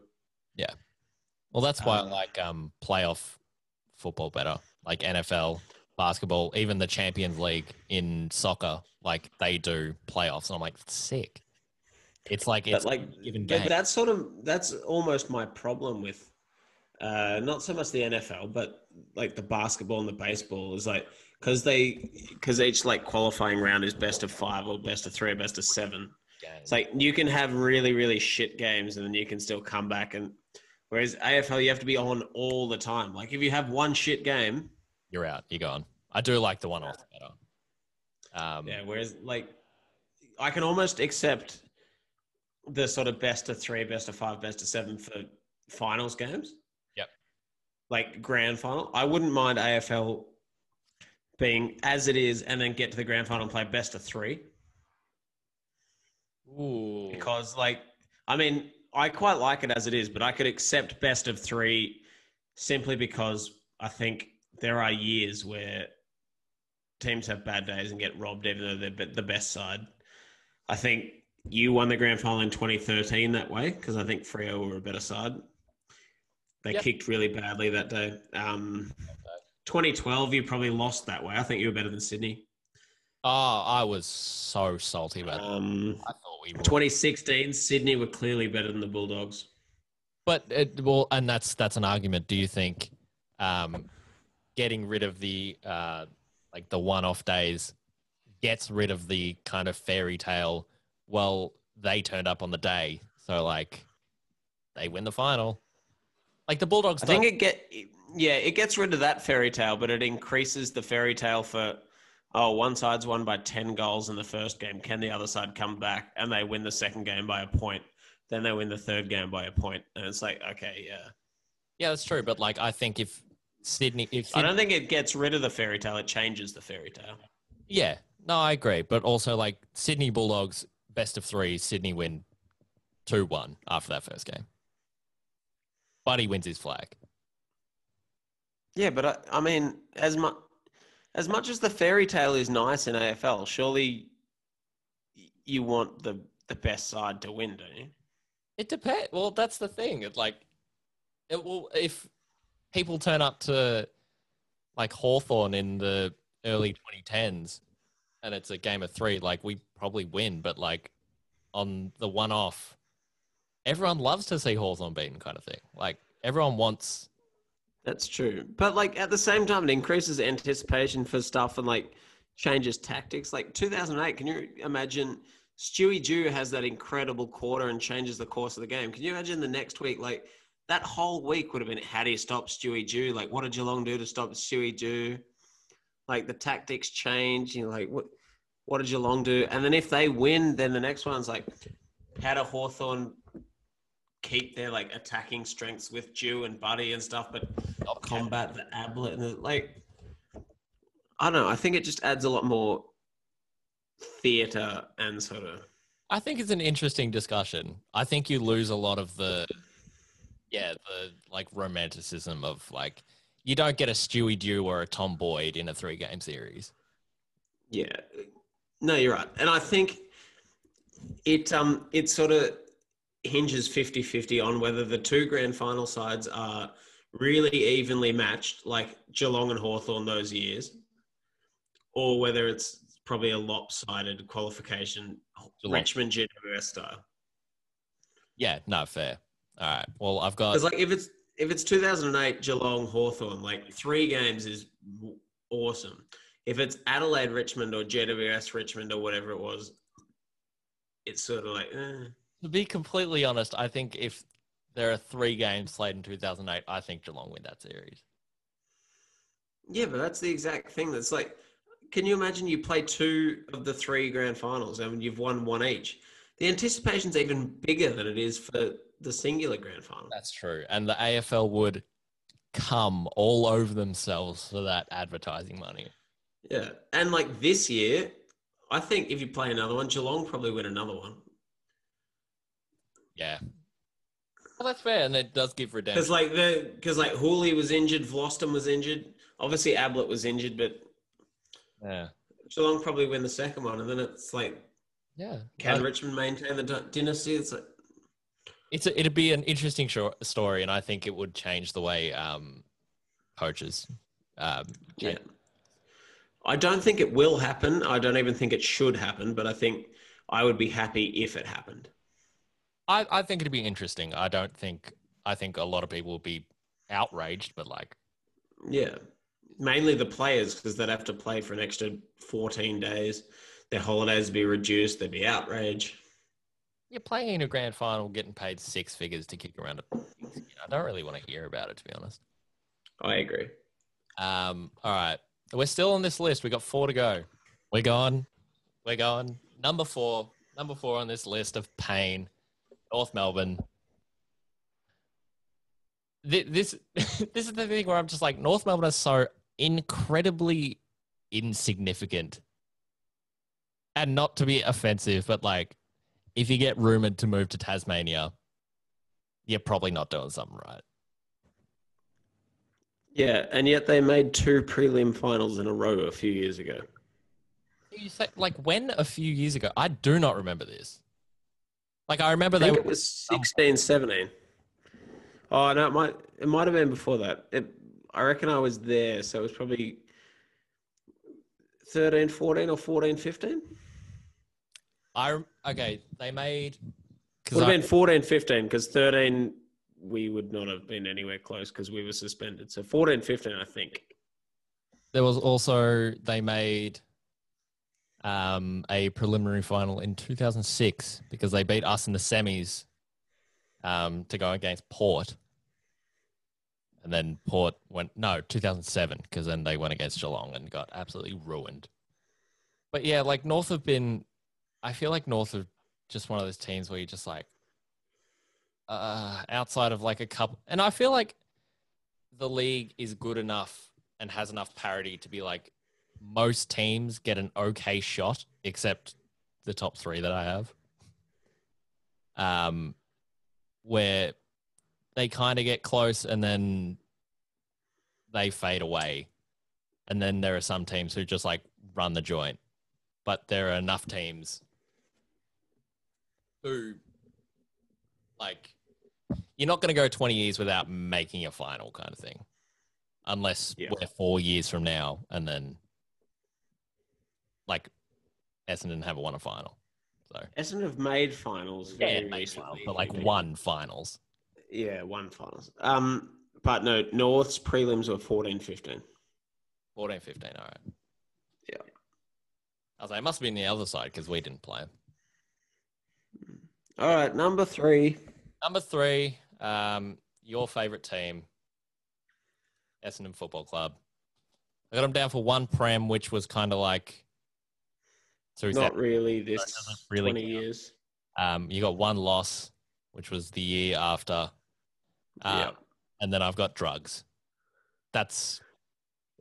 Well, that's why I um, like um, playoff football better. Like NFL, basketball, even the Champions League in soccer, like they do playoffs. And I'm like, sick. It's like it's like, given but game. that's sort of that's almost my problem with uh, not so much the NFL, but like the basketball and the baseball is like because they because each like qualifying round is best of five or best of three or best of seven. It's like you can have really, really shit games and then you can still come back. And whereas AFL, you have to be on all the time. Like if you have one shit game, You're out. You're gone. I do like the one off better. Um, yeah. Whereas like I can almost accept the sort of best of three, best of five, best of seven for finals games. Yep. Like grand final. I wouldn't mind AFL being as it is and then get to the grand final and play best of three. Ooh. because like I mean I quite like it as it is, but I could accept best of three simply because I think there are years where teams have bad days and get robbed, even though they're the best side. I think you won the grand final in 2013 that way because I think Freo were a better side. They Yep. kicked really badly that day. Um, 2012, you probably lost that way. I think you were better than Sydney. Oh, I was so salty about that. Um, I we were. 2016, Sydney were clearly better than the Bulldogs. But it, well, and that's that's an argument. Do you think um, getting rid of the uh, like the one-off days gets rid of the kind of fairy tale? Well, they turned up on the day, so like they win the final. Like the Bulldogs. I think it get yeah, it gets rid of that fairy tale, but it increases the fairy tale for oh, one side's won by ten goals in the first game. Can the other side come back and they win the second game by a point? Then they win the third game by a point, and it's like okay, yeah. yeah, that's true. But like, I think if Sydney, if I don't think it gets rid of the fairy tale; it changes the fairy tale. yeah, no, I agree. But also, like Sydney Bulldogs, best of three, Sydney win two one after that first game. Buddy wins his flag. Yeah, but I, I mean, as much as much as the fairy tale is nice in AFL, surely you want the the best side to win, don't you? It depends. Well, that's the thing. Like, it will if people turn up to like Hawthorn in the early 2010s and it's a game of three, like we probably win. But like on the one off, everyone loves to see Hawthorn beaten, kind of thing. Like everyone wants. That's true. But like at the same time, it increases anticipation for stuff and like changes tactics. Like 2008, can you imagine Stewie Dew has that incredible quarter and changes the course of the game? Can you imagine the next week, like that whole week would have been how do you stop Stewie Dew? Like what did Geelong do to stop Stewie Dew? Like the tactics change. You know, like what what did Geelong do? And then if they win, then the next one's like how do Hawthorn keep their like attacking strengths with Dew and Buddy and stuff, but Not combat the Ablett and the, like I don't know. I think it just adds a lot more theatre and sort of I think it's an interesting discussion. I think you lose a lot of the, yeah, the like romanticism of like you don't get a Stewie Dew or a Tom Boyd in a three game series. yeah. No, you're right. And I think it um it sort of hinges 50-50 on whether the two grand final sides are really evenly matched like Geelong and Hawthorn those years or whether it's probably a lopsided qualification Geelong. Richmond GWS style. Yeah, no, fair. All right. Well, I've got Because like if it's if it's 2008 Geelong Hawthorn, like three games is awesome. If it's Adelaide Richmond or GWS Richmond or whatever it was, it's sort of like eh. To be completely honest. I think if there are three games played in 2008, I think Geelong win that series. yeah, but that's the exact thing. That's like, can you imagine you play two of the three grand finals I and you've won one each? The anticipation's even bigger than it is for the singular grand final. That's true. And the AFL would come all over themselves for that advertising money. Yeah, and like this year, I think if you play another one, Geelong probably win another one. Yeah. Well, that's fair, and it does give redemption. Because like the because like Houli was injured, Vlastuin was injured. Obviously Ablett was injured, but Yeah. Geelong probably win the second one, and then it's like Yeah. can Richmond maintain the dy- dynasty? It's like it's a, it'd be an interesting short story, and I think it would change the way um, coaches. Um, yeah. I don't think it will happen. I don't even think it should happen, but I think I would be happy if it happened. I, I think it'd be interesting. I don't think I think a lot of people will be outraged, but like Yeah, mainly the players because they'd have to play for an extra fourteen days. Their holidays would be reduced. There'd be outrage. you're playing in a grand final, getting paid six figures to kick around a. I don't really want to hear about it, to be honest. I agree. Um, all right. We're still on this list. We got four to go. We're going. We're going. Number four. Number four on this list of pain. North Melbourne. Thi- This this is the thing where I'm just like North Melbourne is so incredibly insignificant. And not to be offensive, but like if you get rumored to move to Tasmania, you're probably not doing something right. Yeah, and yet they made two prelim finals in a row a few years ago. You say like when a few years ago? I do not remember this. Like I remember I they think were it was 16, 17. Oh no, it might it might have been before that. It, I reckon I was there, so it was probably 13, 14 or 14, 15. I okay. They made Would have been 14, 15 because 13 we would not have been anywhere close because we were suspended. So 14, 15, I think. there was also they made um, a preliminary final in 2006 because they beat us in the semis um, to go against Port, and then Port went no 2007 because then they went against Geelong and got absolutely ruined. But yeah, like North have been. I feel like North are just one of those teams where you're just like, uh, outside of like a couple, and I feel like the league is good enough and has enough parity to be like most teams get an okay shot except the top three that I have. Um, where they kind of get close and then they fade away. And then there are some teams who just like run the joint. But there are enough teams who like you're not going to go 20 years without making a final kind of thing unless Yeah. we're four years from now and then like Essendon have won a final So Essendon have made finals yeah, recently. but like one finals. Yeah, one finals. Um, but no, North's prelims were 14 15. 14, 15, all right. Yeah. I was like, it must have been the other side because we didn't play. All right, number three. Number three, um, your favorite team, Essendon Football Club. I got them down for one prem, which was kind of like. So is Not really this really 20 count. years. um, you got one loss, which was the year after, uh, yeah. and then I've got drugs. That's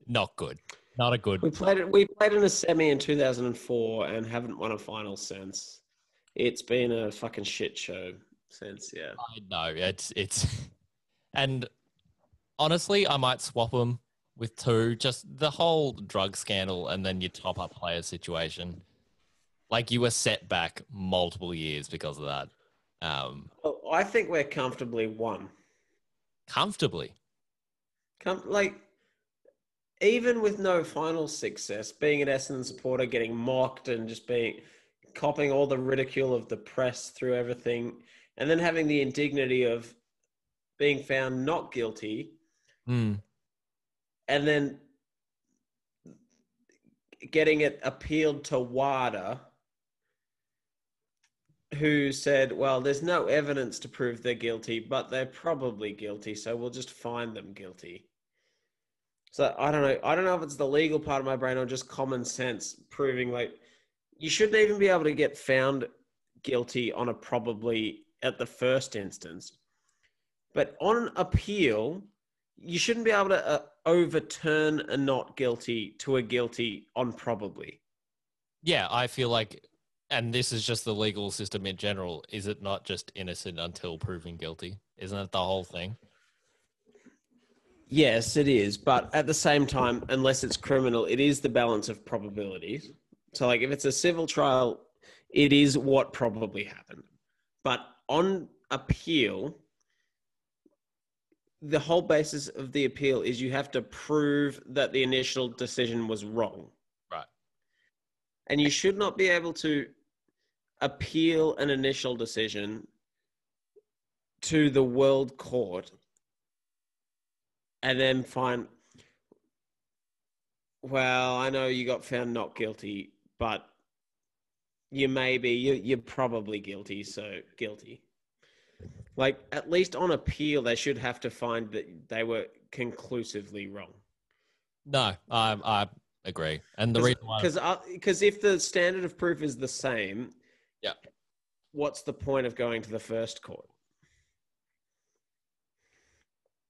not good. Not a good. We played it. We played in a semi in 2004 and haven't won a final since. It's been a fucking shit show since. Yeah. I know it's it's, and honestly, I might swap them with two. Just the whole drug scandal, and then your top up player situation. Like you were set back multiple years because of that. Um, Well, I think we're comfortably one. comfortably. Com- like, even with no final success, being an Essendon supporter, getting mocked and just being copping all the ridicule of the press through everything, and then having the indignity of being found not guilty, Mm. and then getting it appealed to WADA, who said, well, there's no evidence to prove they're guilty, but they're probably guilty, so we'll just find them guilty. So I don't know. I don't know if it's the legal part of my brain or just common sense proving like you shouldn't even be able to get found guilty on a probably at the first instance. But on appeal, you shouldn't be able to uh, overturn a not guilty to a guilty on probably. Yeah, I feel like, and this is just the legal system in general. Is it not just innocent until proven guilty? Isn't it the whole thing? Yes, it is. But at the same time, unless it's criminal, it is the balance of probabilities. So, like, if it's a civil trial, it is what probably happened. But on appeal, the whole basis of the appeal is you have to prove that the initial decision was wrong. Right. And you should not be able to appeal an initial decision to the world court and then find well i know you got found not guilty but you may be you, you're probably guilty so guilty like at least on appeal they should have to find that they were conclusively wrong No, I I agree. And the reason why because because uh, if the standard of proof is the same Yeah. what's the point of going to the first court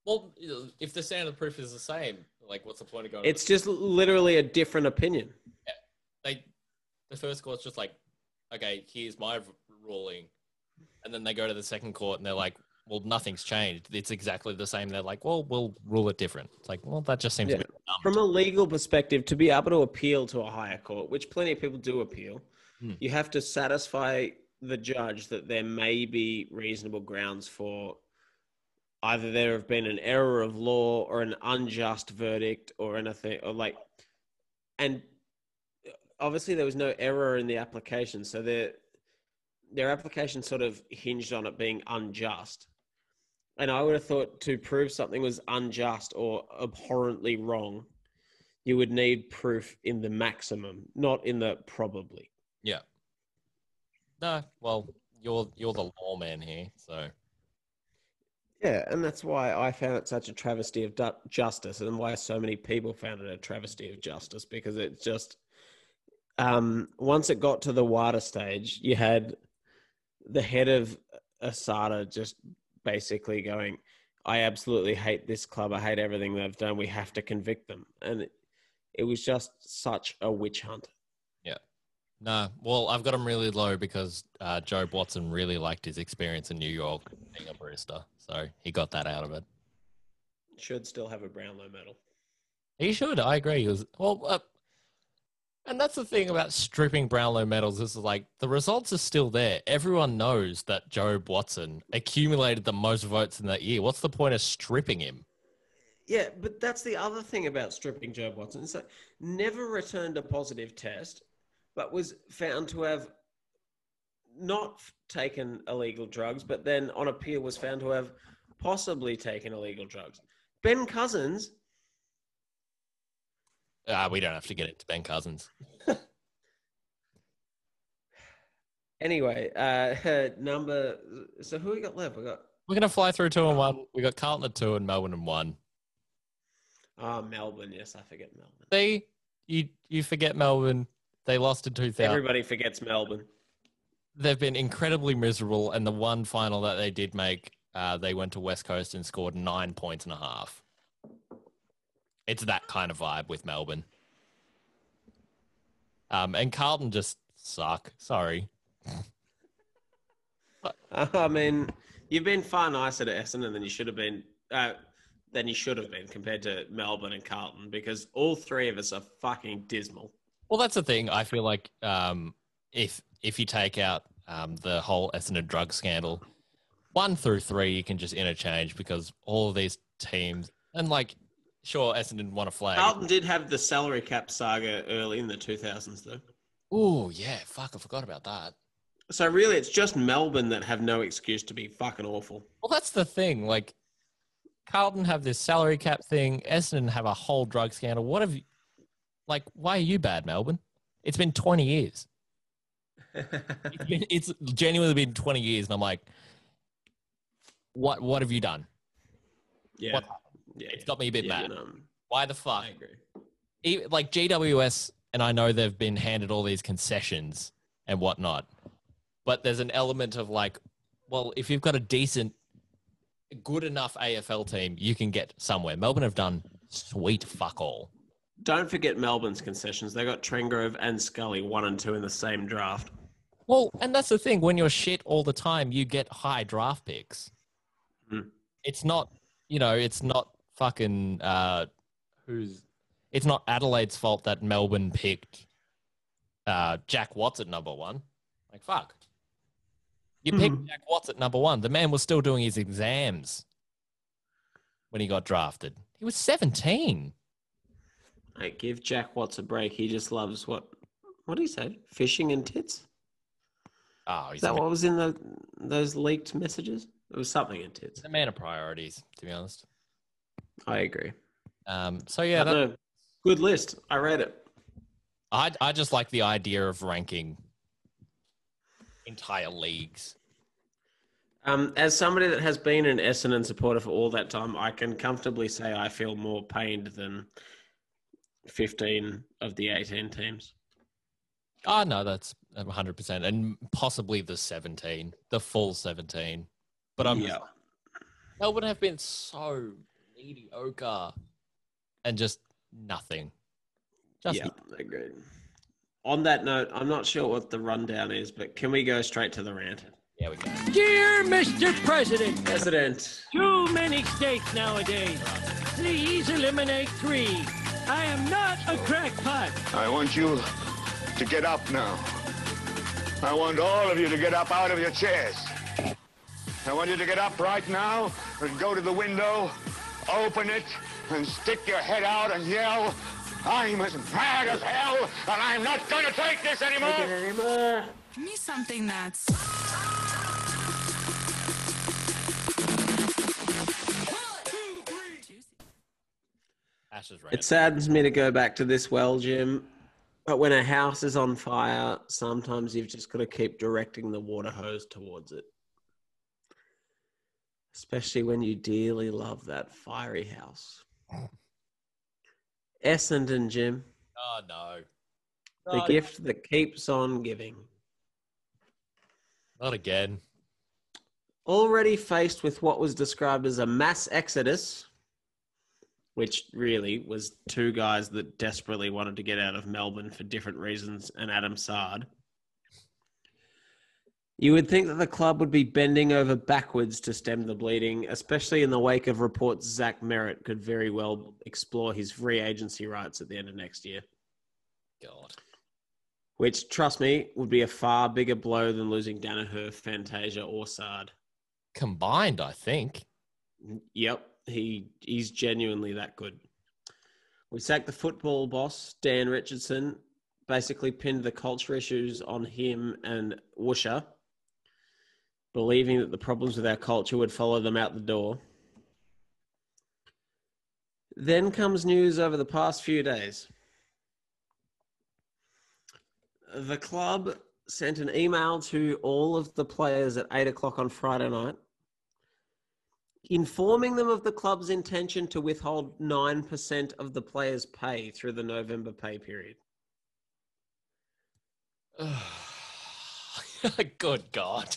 well, if the standard of proof is the same, like what's the point of going? it's just literally a different opinion they the first court's just like, okay, here's my ruling, and then they go to the second court and they're like, well, nothing's changed. It's exactly the same. They're like, well, we'll rule it different. It's like, well, that just seems Yeah. a from a legal perspective, to be able to appeal to a higher court, which plenty of people do appeal, Hmm. you have to satisfy the judge that there may be reasonable grounds for either there have been an error of law or an unjust verdict or anything, or like, and obviously there was no error in the application, so their their application sort of hinged on it being unjust. And I would have thought to prove something was unjust or abhorrently wrong, you would need proof in the maximum, not in the probably. No, well, you're you're the lawman here, so Yeah, and that's why I found it such a travesty of du- justice, and why so many people found it a travesty of justice because it's just um, once it got to the wider stage, you had the head of Asada just basically going, "I absolutely hate this club. I hate everything they've done. We have to convict them," and it, it was just such a witch hunt. No. Well, I've got him really low because uh, Jobe Watson really liked his experience in New York being a barista, so he got that out of it. Should still have a Brownlow medal. He should. I agree. He was well, uh, and that's the thing about stripping Brownlow medals. This is like the results are still there. Everyone knows that Jobe Watson accumulated the most votes in that year. What's the point of stripping him? Yeah, but that's the other thing about stripping Jobe Watson. It's like never returned a positive test, but was found to have not taken illegal drugs, but then on appeal was found to have possibly taken illegal drugs. Ben Cousins, Ah, we don't have to get into Ben Cousins. anyway, uh, number. So who we got left? We got We're gonna fly through two and one. We got Carlton at two and Melbourne and one. ah Melbourne. Yes, I forget Melbourne. See, you you forget Melbourne. They lost in two thousand. Everybody forgets Melbourne. They've been incredibly miserable, and the one final that they did make, uh, they went to West Coast and scored nine points and a half. It's that kind of vibe with Melbourne. Um, and Carlton just suck. Sorry. I mean, you've been far nicer to Essendon than you should have been. Uh, than you should have been compared to Melbourne and Carlton because all three of us are fucking dismal. Well, that's the thing. I feel like um, if if you take out um, the whole Essendon drug scandal, one through three you can just interchange because all of these teams and like, sure, Essendon won a flag. Carlton did have the salary cap saga early in the 2000s, though. Oh yeah, fuck, I forgot about that. So really, it's just Melbourne that have no excuse to be fucking awful. Well, that's the thing. Like, Carlton have this salary cap thing. Essendon have a whole drug scandal. What have you? Like, why are you bad, Melbourne? It's been twenty years. It's, been, it's genuinely been twenty years, and I'm like, what? What have you done? yeah, What- yeah, It's got me a bit yeah, mad. um, Why the fuck? I agree. E- Like GWS, and I know they've been handed all these concessions and whatnot, but there's an element of like, well, if you've got a decent, good enough AFL team, you can get somewhere. Melbourne have done sweet fuck all. Don't forget Melbourne's concessions. They got Trengrove and Scully one and two in the same draft. Well, and that's the thing. When you're shit all the time, you get high draft picks. Hmm. It's not, you know, it's not fucking uh, who's. It's not Adelaide's fault that Melbourne picked uh, Jack Watts at number one. Like fuck, you picked Hmm. Jack Watts at number one. The man was still doing his exams when he got drafted. He was 17. Hey, give Jack Watts a break. He just loves what? What did he say? Fishing and tits. Oh, Is that what was in the those leaked messages? It was something in tits. he's a man of priorities, to be honest. I agree. Um, so yeah, that, good list. I read it. I I just like the idea of ranking entire leagues. Um, as somebody that has been an Essendon supporter for all that time, I can comfortably say I feel more pained than 15 of the 18 teams. Oh no, that's hundred percent, and possibly the seventeen, the full seventeen. But I'm yeah. Melbourne have been so mediocre and just nothing. Just yeah, agreed. On that note, I'm not sure what the rundown is, but can we go straight to the rant? yeah, we go. Dear Mr. President, President, too many states nowadays. Please eliminate three. I am not a crackpot. I want you to get up now. I want all of you to get up out of your chairs. I want you to get up right now and go to the window, open it, and stick your head out and yell, I'm as mad as hell, and I'm not going to take this anymore. Give me something that's. Ashes it saddens me to go back to this well, Jim, but when a house is on fire, sometimes you've just got to keep directing the water hose towards it. Especially when you dearly love that fiery house. Essendon, Jim. Oh no, The Not- gift that keeps on giving. not again. Already faced with what was described as a mass exodus, which really was two guys that desperately wanted to get out of Melbourne for different reasons, and Adam Saad. You would think that the club would be bending over backwards to stem the bleeding, especially in the wake of reports Zach Merrett could very well explore his free agency rights at the end of next year. God, Which, trust me, would be a far bigger blow than losing Daniher, Fantasia, or Saad. combined, I think. Yep, he he's genuinely that good. We sacked the football boss, Dan Richardson, basically pinned the culture issues on him and Woosha, believing that the problems with our culture would follow them out the door. Then comes news over the past few days. The club sent an email to all of the players at eight o'clock on Friday night, informing them of the club's intention to withhold 9% of the players' pay through the November pay period. Good God.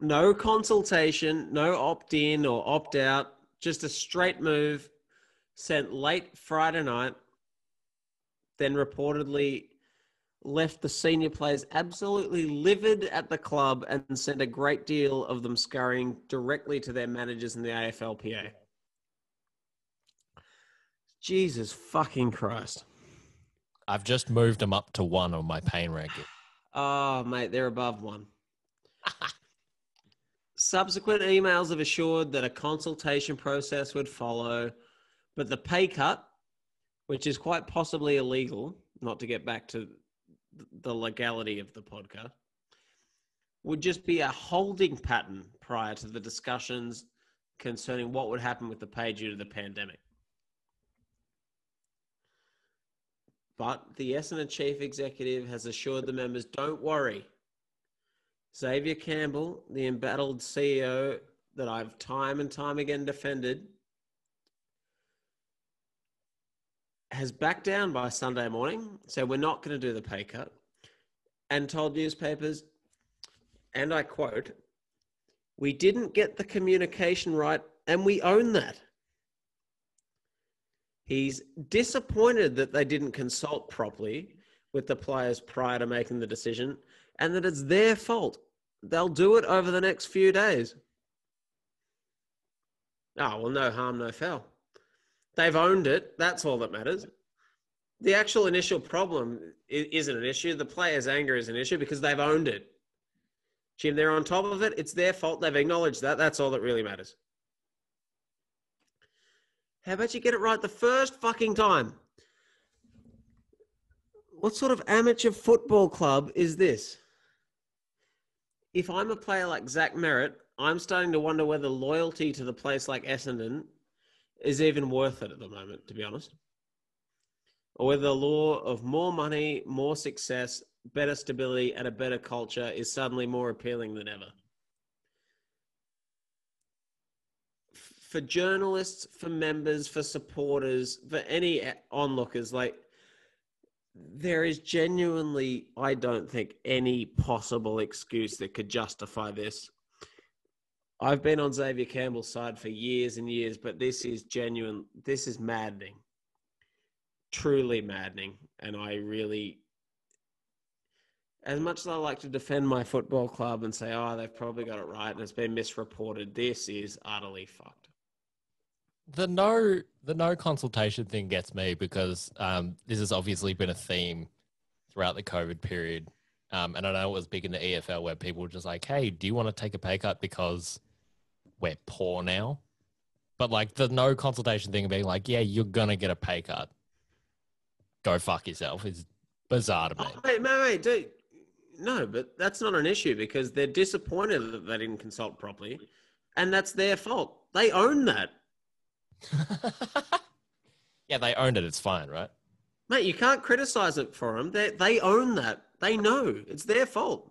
No consultation, no opt in or opt out, just a straight move sent late Friday night, then reportedly left the senior players absolutely livid at the club and sent a great deal of them scurrying directly to their managers in the AFLPA. Jesus fucking Christ. I've just moved them up to one on my pain ranking. Oh, mate, they're above one. Subsequent emails have assured that a consultation process would follow, but the pay cut, which is quite possibly illegal, not to get back to the legality of the podcast, would just be a holding pattern prior to the discussions concerning what would happen with the pay due to the pandemic. But the Essendon chief executive has assured the members, don't worry. Xavier Campbell, the embattled CEO that I've time and time again defended, has backed down by Sunday morning, said we're not going to do the pay cut, and told newspapers, and I quote, we didn't get the communication right, and we own that. He's disappointed that they didn't consult properly with the players prior to making the decision and that it's their fault. They'll do it over the next few days. Oh, well, no harm, no foul. They've owned it. That's all that matters. The actual initial problem isn't an issue. The players' anger is an issue because they've owned it. Jim, they're on top of it. It's their fault. They've acknowledged that. That's all that really matters. How about you get it right the first fucking time? What sort of amateur football club is this? If I'm a player like Zach Merrett, I'm starting to wonder whether loyalty to the place like Essendon is even worth it at the moment, to be honest. Or whether the law of more money, more success, better stability, and a better culture is suddenly more appealing than ever. for journalists, for members, for supporters, for any onlookers, like there is genuinely, I don't think, any possible excuse that could justify this. I've been on Xavier Campbell's side for years and years, but this is genuine. This is maddening, truly maddening, and I really. As much as I like to defend my football club and say, oh, they've probably got it right and it's been misreported, this is utterly fucked. The no the no consultation thing gets me because um, this has obviously been a theme throughout the COVID period. Um, and I know it was big in the EFL where people were just like, hey, do you want to take a pay cut because we're poor now? But like the no consultation thing of being like, yeah, you're going to get a pay cut. Go fuck yourself is bizarre to me. Oh, mate, mate, mate, dude. No, but that's not an issue because they're disappointed that they didn't consult properly, and that's their fault. They own that, yeah, they owned it. It's fine, right? mate. You can't criticize it for them. They they own that. They know it's their fault.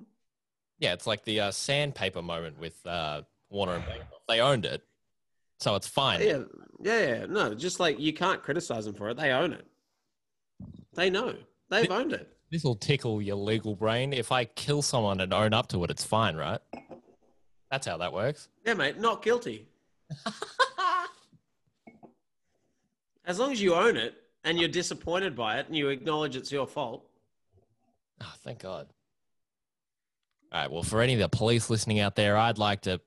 Yeah, it's like the uh, sandpaper moment with uh, Warner and Baker. They owned it, so it's fine. Yeah, yeah, yeah. No, just like you can't criticize them for it. They own it. They know. They've owned it. This will tickle your legal brain. If I kill someone and own up to it, it's fine, right? That's how that works. Yeah, mate. Not guilty. As long as you own it and you're disappointed by it and you acknowledge it's your fault. Oh, thank God. All right. Well, for any of the police listening out there, I'd like to.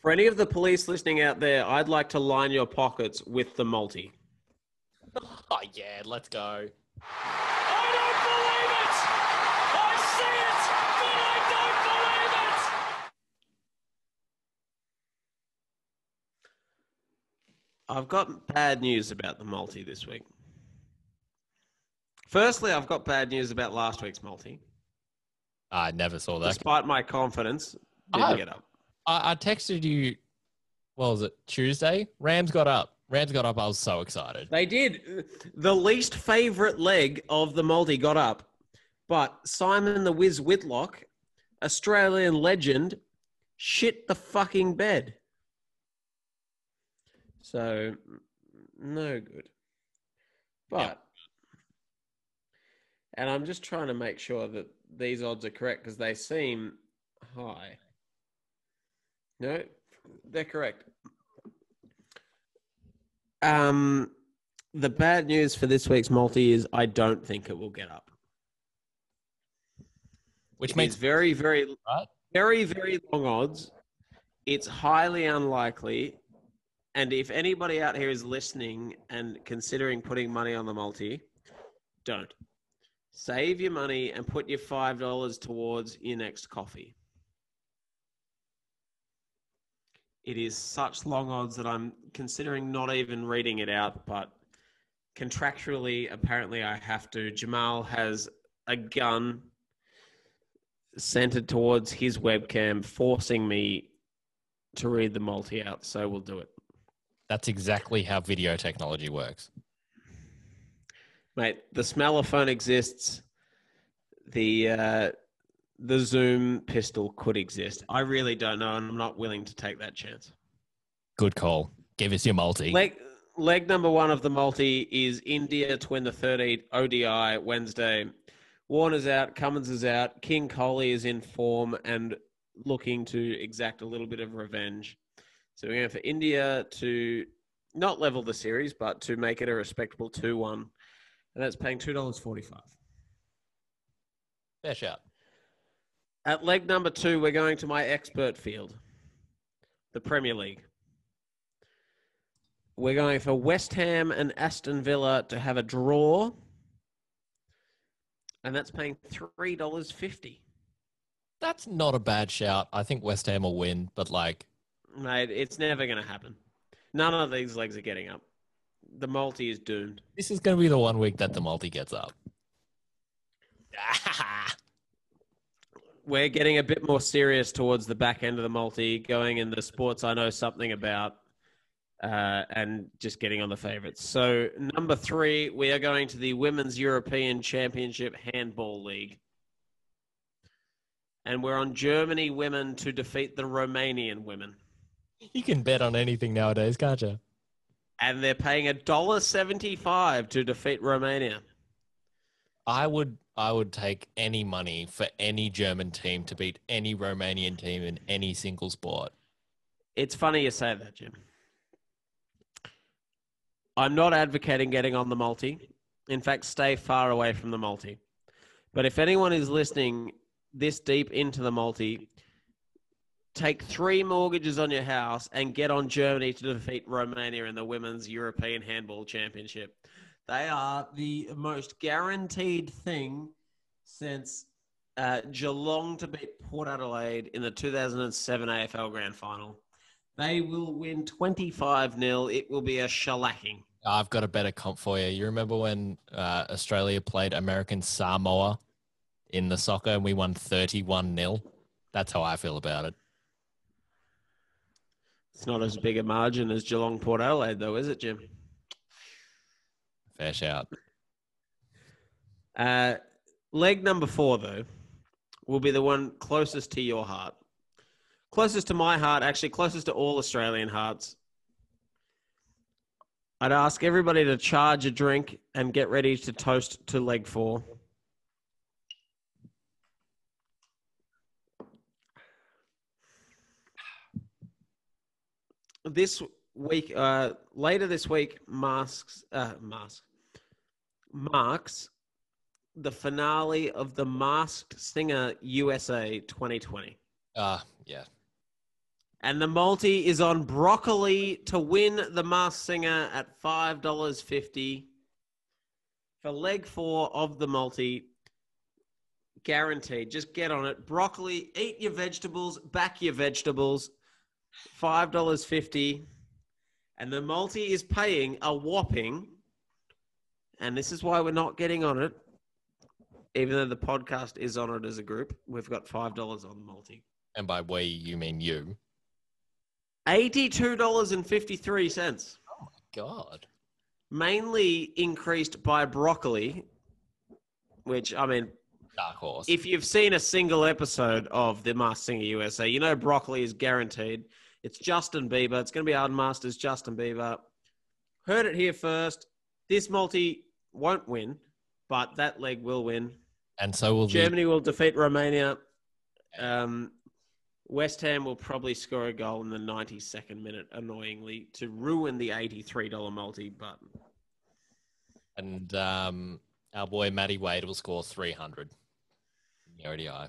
For any of the police listening out there, I'd like to line your pockets with the multi. Oh, yeah, let's go. I don't believe it! I see it, but I don't believe it! I've got bad news about the multi this week. Firstly, I've got bad news about last week's multi. I never saw that. despite my confidence, didn't Oh. get up. I, I texted you. What was it? Tuesday. Rams got up. Rams got up. I was so excited. They did. The least favorite leg of the multi got up, but Simon the Wiz Whitlock, Australian legend, shit the fucking bed. So, no good. But, Yep. And I'm just trying to make sure that these odds are correct because they seem high. No, they're correct. Um, the bad news for this week's multi is I don't think it will get up. Which It makes very, very, right. very, very long odds. It's highly unlikely. And if anybody out here is listening and considering putting money on the multi, don't. Save your money and put your $5 towards your next coffee. It is such long odds that I'm considering not even reading it out, but contractually, apparently, I have to. Jamaal has a gun centered towards his webcam, forcing me to read the multi out. So we'll do it. That's exactly how video technology works. Mate, the smellophone exists. The uh, the Zoom pistol could exist. I really don't know, and I'm not willing to take that chance. Good call. Give us your multi. Leg leg number one of the multi is India to win the 13th ODI Wednesday. Warner's out, Cummins is out, King Kohli is in form and looking to exact a little bit of revenge. So we're going for India to not level the series, but to make it a respectable 2 1. And that's paying $2.45. Fair shout. At leg number two, we're going to my expert field, the Premier League. We're going for West Ham and Aston Villa to have a draw, and that's paying three dollars fifty. That's not a bad shout. I think West Ham will win, but like, Mate, it's never going to happen. None of these legs are getting up. The multi is doomed. this is going to be the one week that the multi gets up. We're getting a bit more serious towards the back end of the multi, going in the sports I know something about, uh, and just getting on the favorites. So, number three, we are going to the Women's European Championship Handball League. And we're on Germany women to defeat the Romanian women. You can bet on anything nowadays, can't you? And they're paying a dollar seventy-five to defeat Romania. I would I would take any money for any German team to beat any Romanian team in any single sport. It's funny you say that, Jim. I'm not advocating getting on the multi. In fact, stay far away from the multi. But if anyone is listening this deep into the multi, take three mortgages on your house and get on Germany to defeat Romania in the Women's European Handball Championship. They are the most guaranteed thing since uh, Geelong to beat Port Adelaide in the 2007 AFL Grand Final. They will win 25 0. It will be a shellacking. I've got a better comp for you. You remember when uh, Australia played American Samoa in the soccer and we won 31 0? That's how I feel about it. It's not as big a margin as Geelong Port Adelaide, though, is it, Jim? Fair shout. Uh, leg number four, though, will be the one closest to your heart. Closest to my heart, actually, closest to all Australian hearts. I'd ask everybody to charge a drink and get ready to toast to leg four. This week, uh, later this week, masks, uh, masks, marks the finale of the Masked Singer USA 2020. Uh, yeah. And the multi is on broccoli to win the Masked Singer at $5.50 for leg four of the multi. Guaranteed. Just get on it. Broccoli, eat your vegetables, back your vegetables. $5.50. And the multi is paying a whopping, and this is why we're not getting on it, even though the podcast is on it as a group, we've got five dollars on the multi. And by we, you mean you. Eighty-two dollars and fifty-three Oh my. God. Mainly increased by broccoli, which I mean, Dark horse. if you've seen a single episode of The Masked Singer USA, you know broccoli is guaranteed. It's Justin Bieber. It's going to be Arden Masters, Justin Bieber. Heard it here first. This multi won't win, but that leg will win. and so will the Germany will defeat Romania. Um, West Ham will probably score a goal in the 92nd minute, annoyingly, to ruin the $83 multi. But and um, our boy Matty Wade will score 300 in the ODI.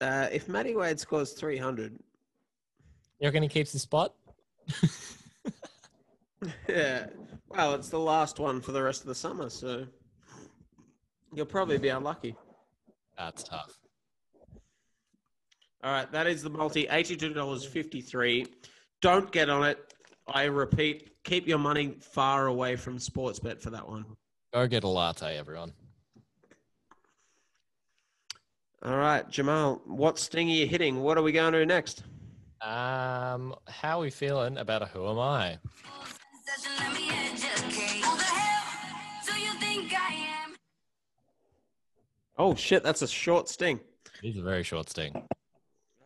uh, if Matty Wade scores 300, You reckon he keeps the spot? yeah, well, it's the last one for the rest of the summer, so you'll probably be unlucky. That's tough. All right, that is the multi, $82.53. Don't get on it. I repeat, keep your money far away from Sportsbet for that one. Go get a latte, everyone. All right, Jamaal, what sting are you hitting? What are we going to do next? Um, how are we feeling about a Who Am I? Session, let me educate. Who the hell do you think I am? Oh, shit, that's a short sting. It's a very short sting.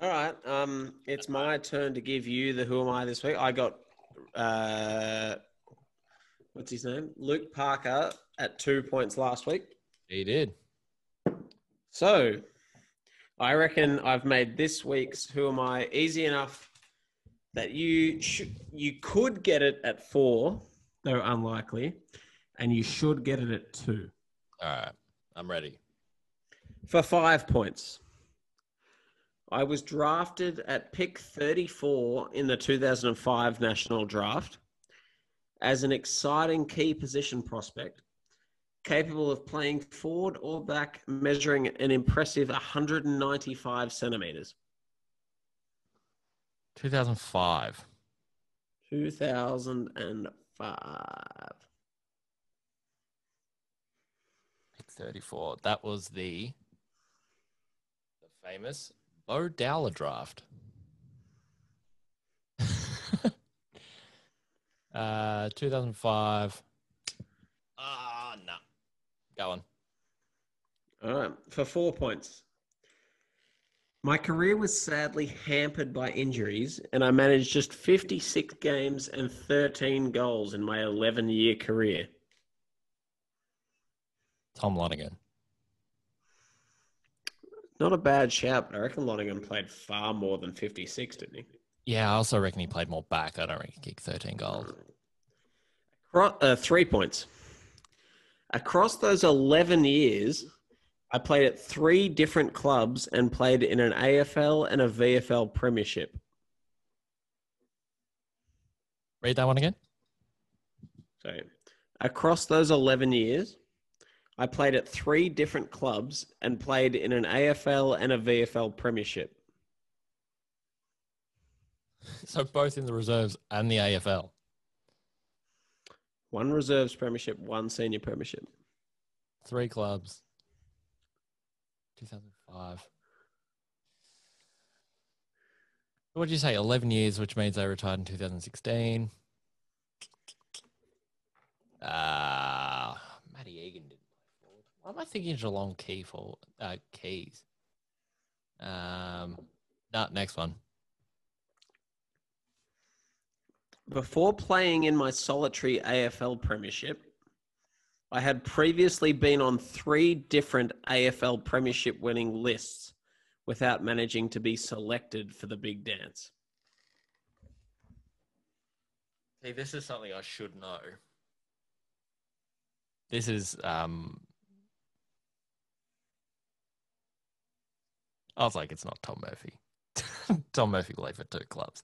All right, um, it's my turn to give you the Who Am I this week. I got, uh, what's his name? Luke Parker at two points last week. He did. So, I reckon I've made this week's Who Am I easy enough that you should you could get it at four, though unlikely, and you should get it at two All right. I'm ready. for five points. I was drafted at pick 34 in the 2005 national draft as an exciting key position prospect, capable of playing forward or back, measuring an impressive 195 centimeters. 2005. 2005. Pick 34. That was the, the famous Bo Dowler draft. uh, 2005. Ah, no. Go on. All right, for four points. My career was sadly hampered by injuries, and I managed just 56 games and 13 goals in my 11 year career. Tom Lonergan. Not a bad shout, but I reckon Lonergan played far more than 56, didn't he? Yeah, I also reckon he played more back. I don't reckon he kicked 13 goals. Uh, three points. Across those 11 years, I played at three different clubs and played in an AFL and a VFL premiership. Read that one again. So, across those 11 years, I played at three different clubs and played in an AFL and a VFL premiership. So both in the reserves and the AFL. One reserves premiership, one senior premiership. Three clubs. 2005. What did you say? 11 years, which means they retired in 2016. Ah, Matty Egan didn't play forward. Why am I thinking Geelong Key for uh, Keys? Um, no, next one. Before playing in my solitary AFL premiership, I had previously been on three different AFL premiership winning lists without managing to be selected for the big dance. See, this is something I should know. This is um I was like, it's not Tom Murphy. Tom Murphy played for two clubs.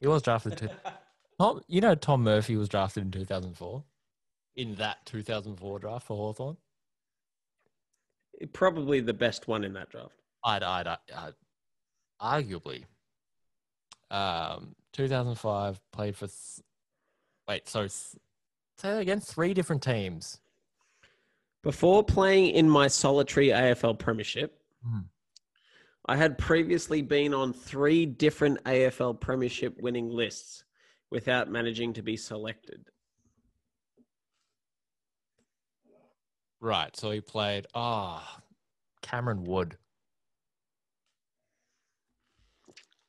He was drafted to Tom you know Tom Murphy was drafted in two thousand four? In that two thousand four draft for Hawthorn? Probably the best one in that draft. I'd, I'd, I'd, arguably. Um, 2005 played for. Th- wait, so th- say that again. Three different teams. Before playing in my solitary AFL Premiership, Mhm. I had previously been on three different AFL Premiership winning lists without managing to be selected. Right. So he played. Ah, Cameron Wood.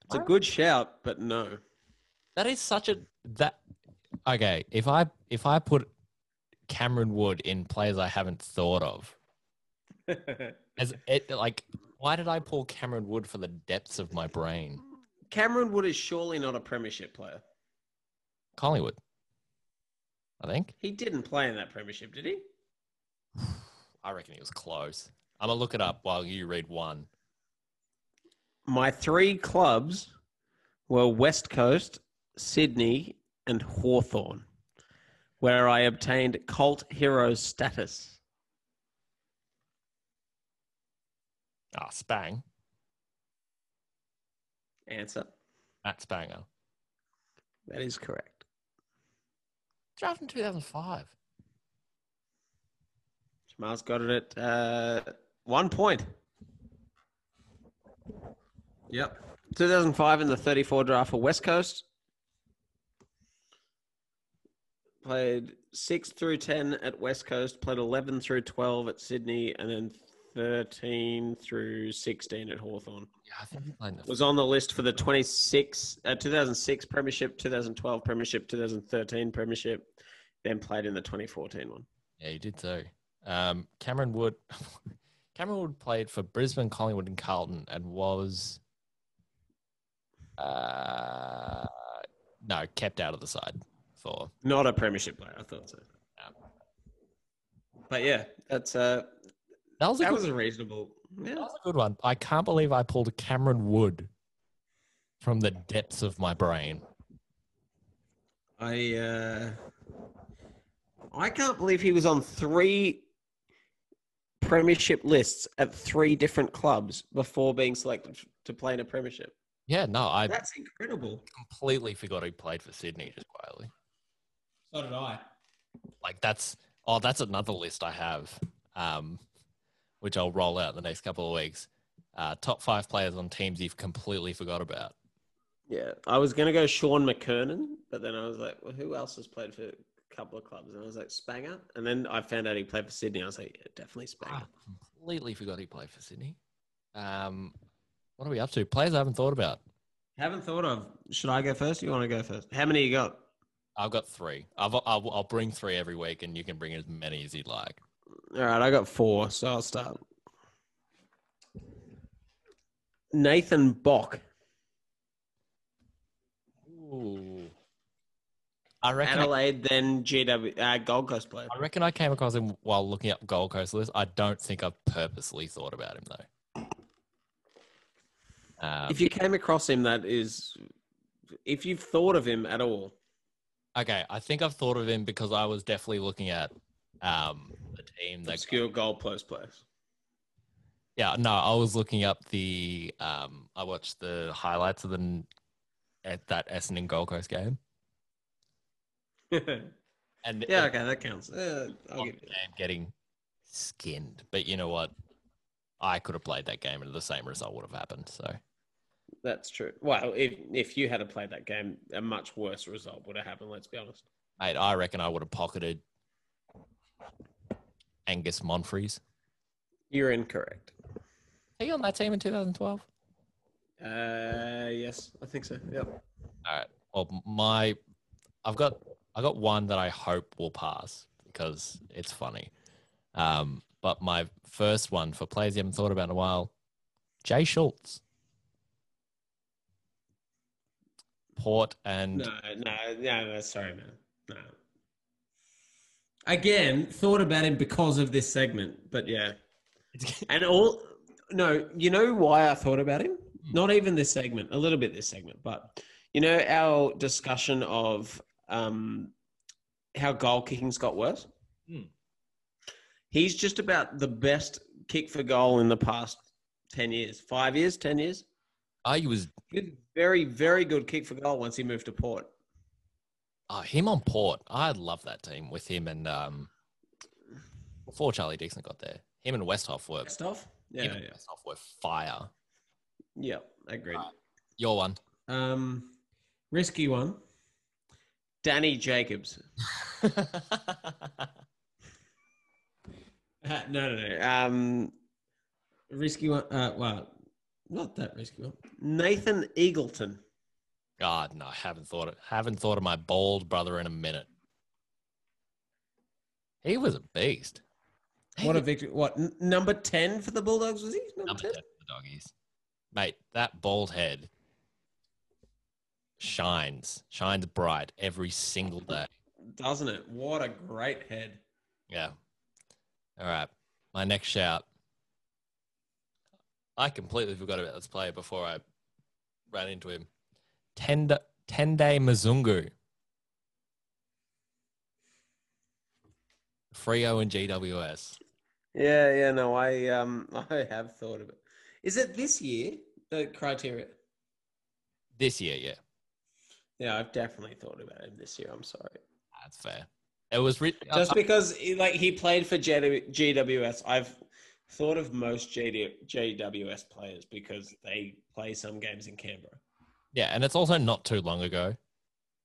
It's a good shout, but no. That is such a that. Okay, if I if I put Cameron Wood in players I haven't thought of, as it like, why did I pull Cameron Wood for the depths of my brain? Cameron Wood is surely not a Premiership player. Collingwood, I think. He didn't play in that Premiership, did he? I reckon he was close. I'm gonna look it up while you read one. My three clubs were West Coast, Sydney, and Hawthorn, where I obtained cult hero status. Ah, Spang, Answer. Matt Spangher, That is correct. drafted in 2005. Jamaal's got it at uh, one point. Yep. 2005 in the 34 draft for West Coast. Played 6 through 10 at West Coast, played 11 through 12 at Sydney, and then 13 through 16 at Hawthorn. Yeah, I think he played the Was on the list for the 26, uh, 2006 Premiership, 2012 Premiership, 2013 Premiership, then played in the 2014 one. Yeah, he did too. Um, Cameron Wood, Cameron Wood played for Brisbane, Collingwood, and Carlton, and was uh, no kept out of the side for. Not a premiership player, I thought so. But yeah, that's uh, That was a that good, was a reasonable. that was a good one. I can't believe I pulled Cameron Wood from the depths of my brain. I uh, I can't believe he was on three premiership lists at three different clubs before being selected to play in a premiership. Yeah, no, I That's incredible. completely forgot he played for Sydney just quietly. So did I. Like that's oh, that's another list I have, um, which I'll roll out in the next couple of weeks. Uh, top five players on teams you've completely forgot about. Yeah, I was gonna go Shaun McKernan, but then I was like, well, who else has played for a couple of clubs? And I was like, Spangher, and then I found out he played for Sydney. I was like, yeah, definitely Spangher. Ah, completely forgot he played for Sydney. Um, what are we up to? Players I haven't thought about. Haven't thought of. Should I go first? You want to go first? How many you got? I've got three. I've, I'll, I'll bring three every week, and you can bring as many as you'd like. All right, I got four, so I'll start. Nathan Bock, Ooh. I reckon. I, Adelaide, then GW, uh, Gold Coast player. I reckon I came across him while looking up Gold Coast list. I don't think I've purposely thought about him though. Um, If you came across him, that is, if you've thought of him at all, Okay, I think I've thought of him because I was definitely looking at um, team that. obscure Gold Coast players. Yeah, no, I was looking up the. Um, I watched the highlights of the at that Essendon Gold Coast game, yeah, and it- okay, that counts. Uh, I'll of give you game getting skinned. But you know what? I could have played that game and the same result would have happened. So That's true. Well, if if you had played that game, a much worse result would have happened. Let's be honest. mate, I reckon I would have pocketed Angus Monfries. You're incorrect. Are you on that team in 2012? Uh, yes, I think so. Yep. All right. Well, my, I've got, I got one that I hope will pass because it's funny. Um, but my first one for players you haven't thought about in a while, Jay Schulz, Port, and No, no, no, no. Sorry, man. No. Again, thought about him because of this segment, but yeah. And all no, you know why I thought about him? Not even this segment, a little bit this segment, but you know our discussion of um, how goal kicking's got worse. Hmm. He's just about the best kick for goal in the past ten years, five years, ten years. I was He was very, very good kick for goal once he moved to Port. Oh, him on Port. I love that team with him and um, before Charlie Dixon got there. Him and Westhoff were Stuff? Yeah, yeah. Westhoff were fire. Yeah, agreed. Your one. Um, risky one. Danny Jacobs. Uh, no, no, no. Um, risky one. Uh, well, not that risky one. Nathan Eagleton. God, no, haven't thought it. Haven't thought of my bald brother in a minute. He was a beast. What a victory! What n- number ten for the Bulldogs was he? Number, Number 10? 10 for the doggies. Mate, that bald head shines, shines bright every single day. Doesn't it? What a great head! Yeah. All right. My next shout. I completely forgot about this player before I ran into him. Tend Tendai Mzungu. Freo and GWS. Yeah, yeah. No, I um, I have thought of it. Is it this year? The criteria. This year, yeah. Yeah, I've definitely thought about him this year. I'm sorry. That's fair. It was re- Just uh, because like he played for GWS, I've thought of most GWS players because they play some games in Canberra. Yeah, and it's also not too long ago.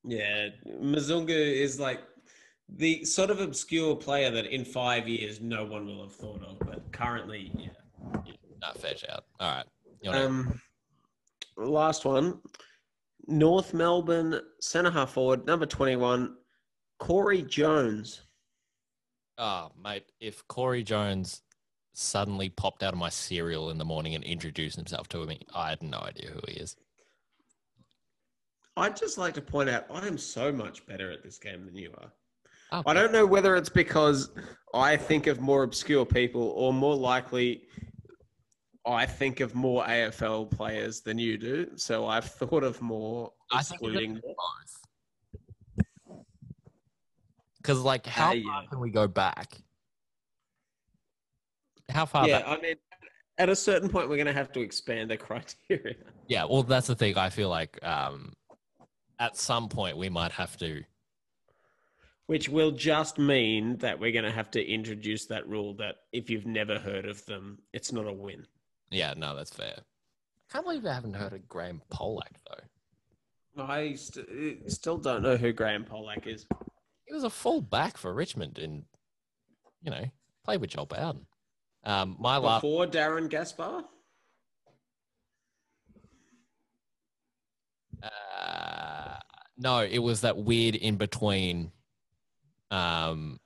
Yeah, Mzungu is like the sort of obscure player that in five years no one will have thought of, but currently, yeah. Not fair shout. All right. Um, last one, North Melbourne centre half forward number twenty-one, Corey Jones. Oh, mate, if Corey Jones suddenly popped out of my cereal in the morning and introduced himself to me, I had no idea who he is. I'd just like to point out I am so much better at this game than you are. Oh, I don't know whether it's because I think of more obscure people or more likely I think of more AFL players than you do. So I've thought of more I think you're excluding. both. Because, like, how Uh, far can we go back? How far Yeah, back? I mean, at a certain point, we're going to have to expand the criteria. Yeah, well, that's the thing. I feel like um, at some point we might have to. Which will just mean that we're going to have to introduce that rule that if you've never heard of them, it's not a win. Yeah, no, that's fair. Can't believe I haven't heard of Graeme Polak though. I st- still don't know who Graeme Polak is. He was a full back for Richmond, and you know, played with Joel Bowden. Um, my last. Before Darren Gaspar? Uh, no, it was that weird in between. Um,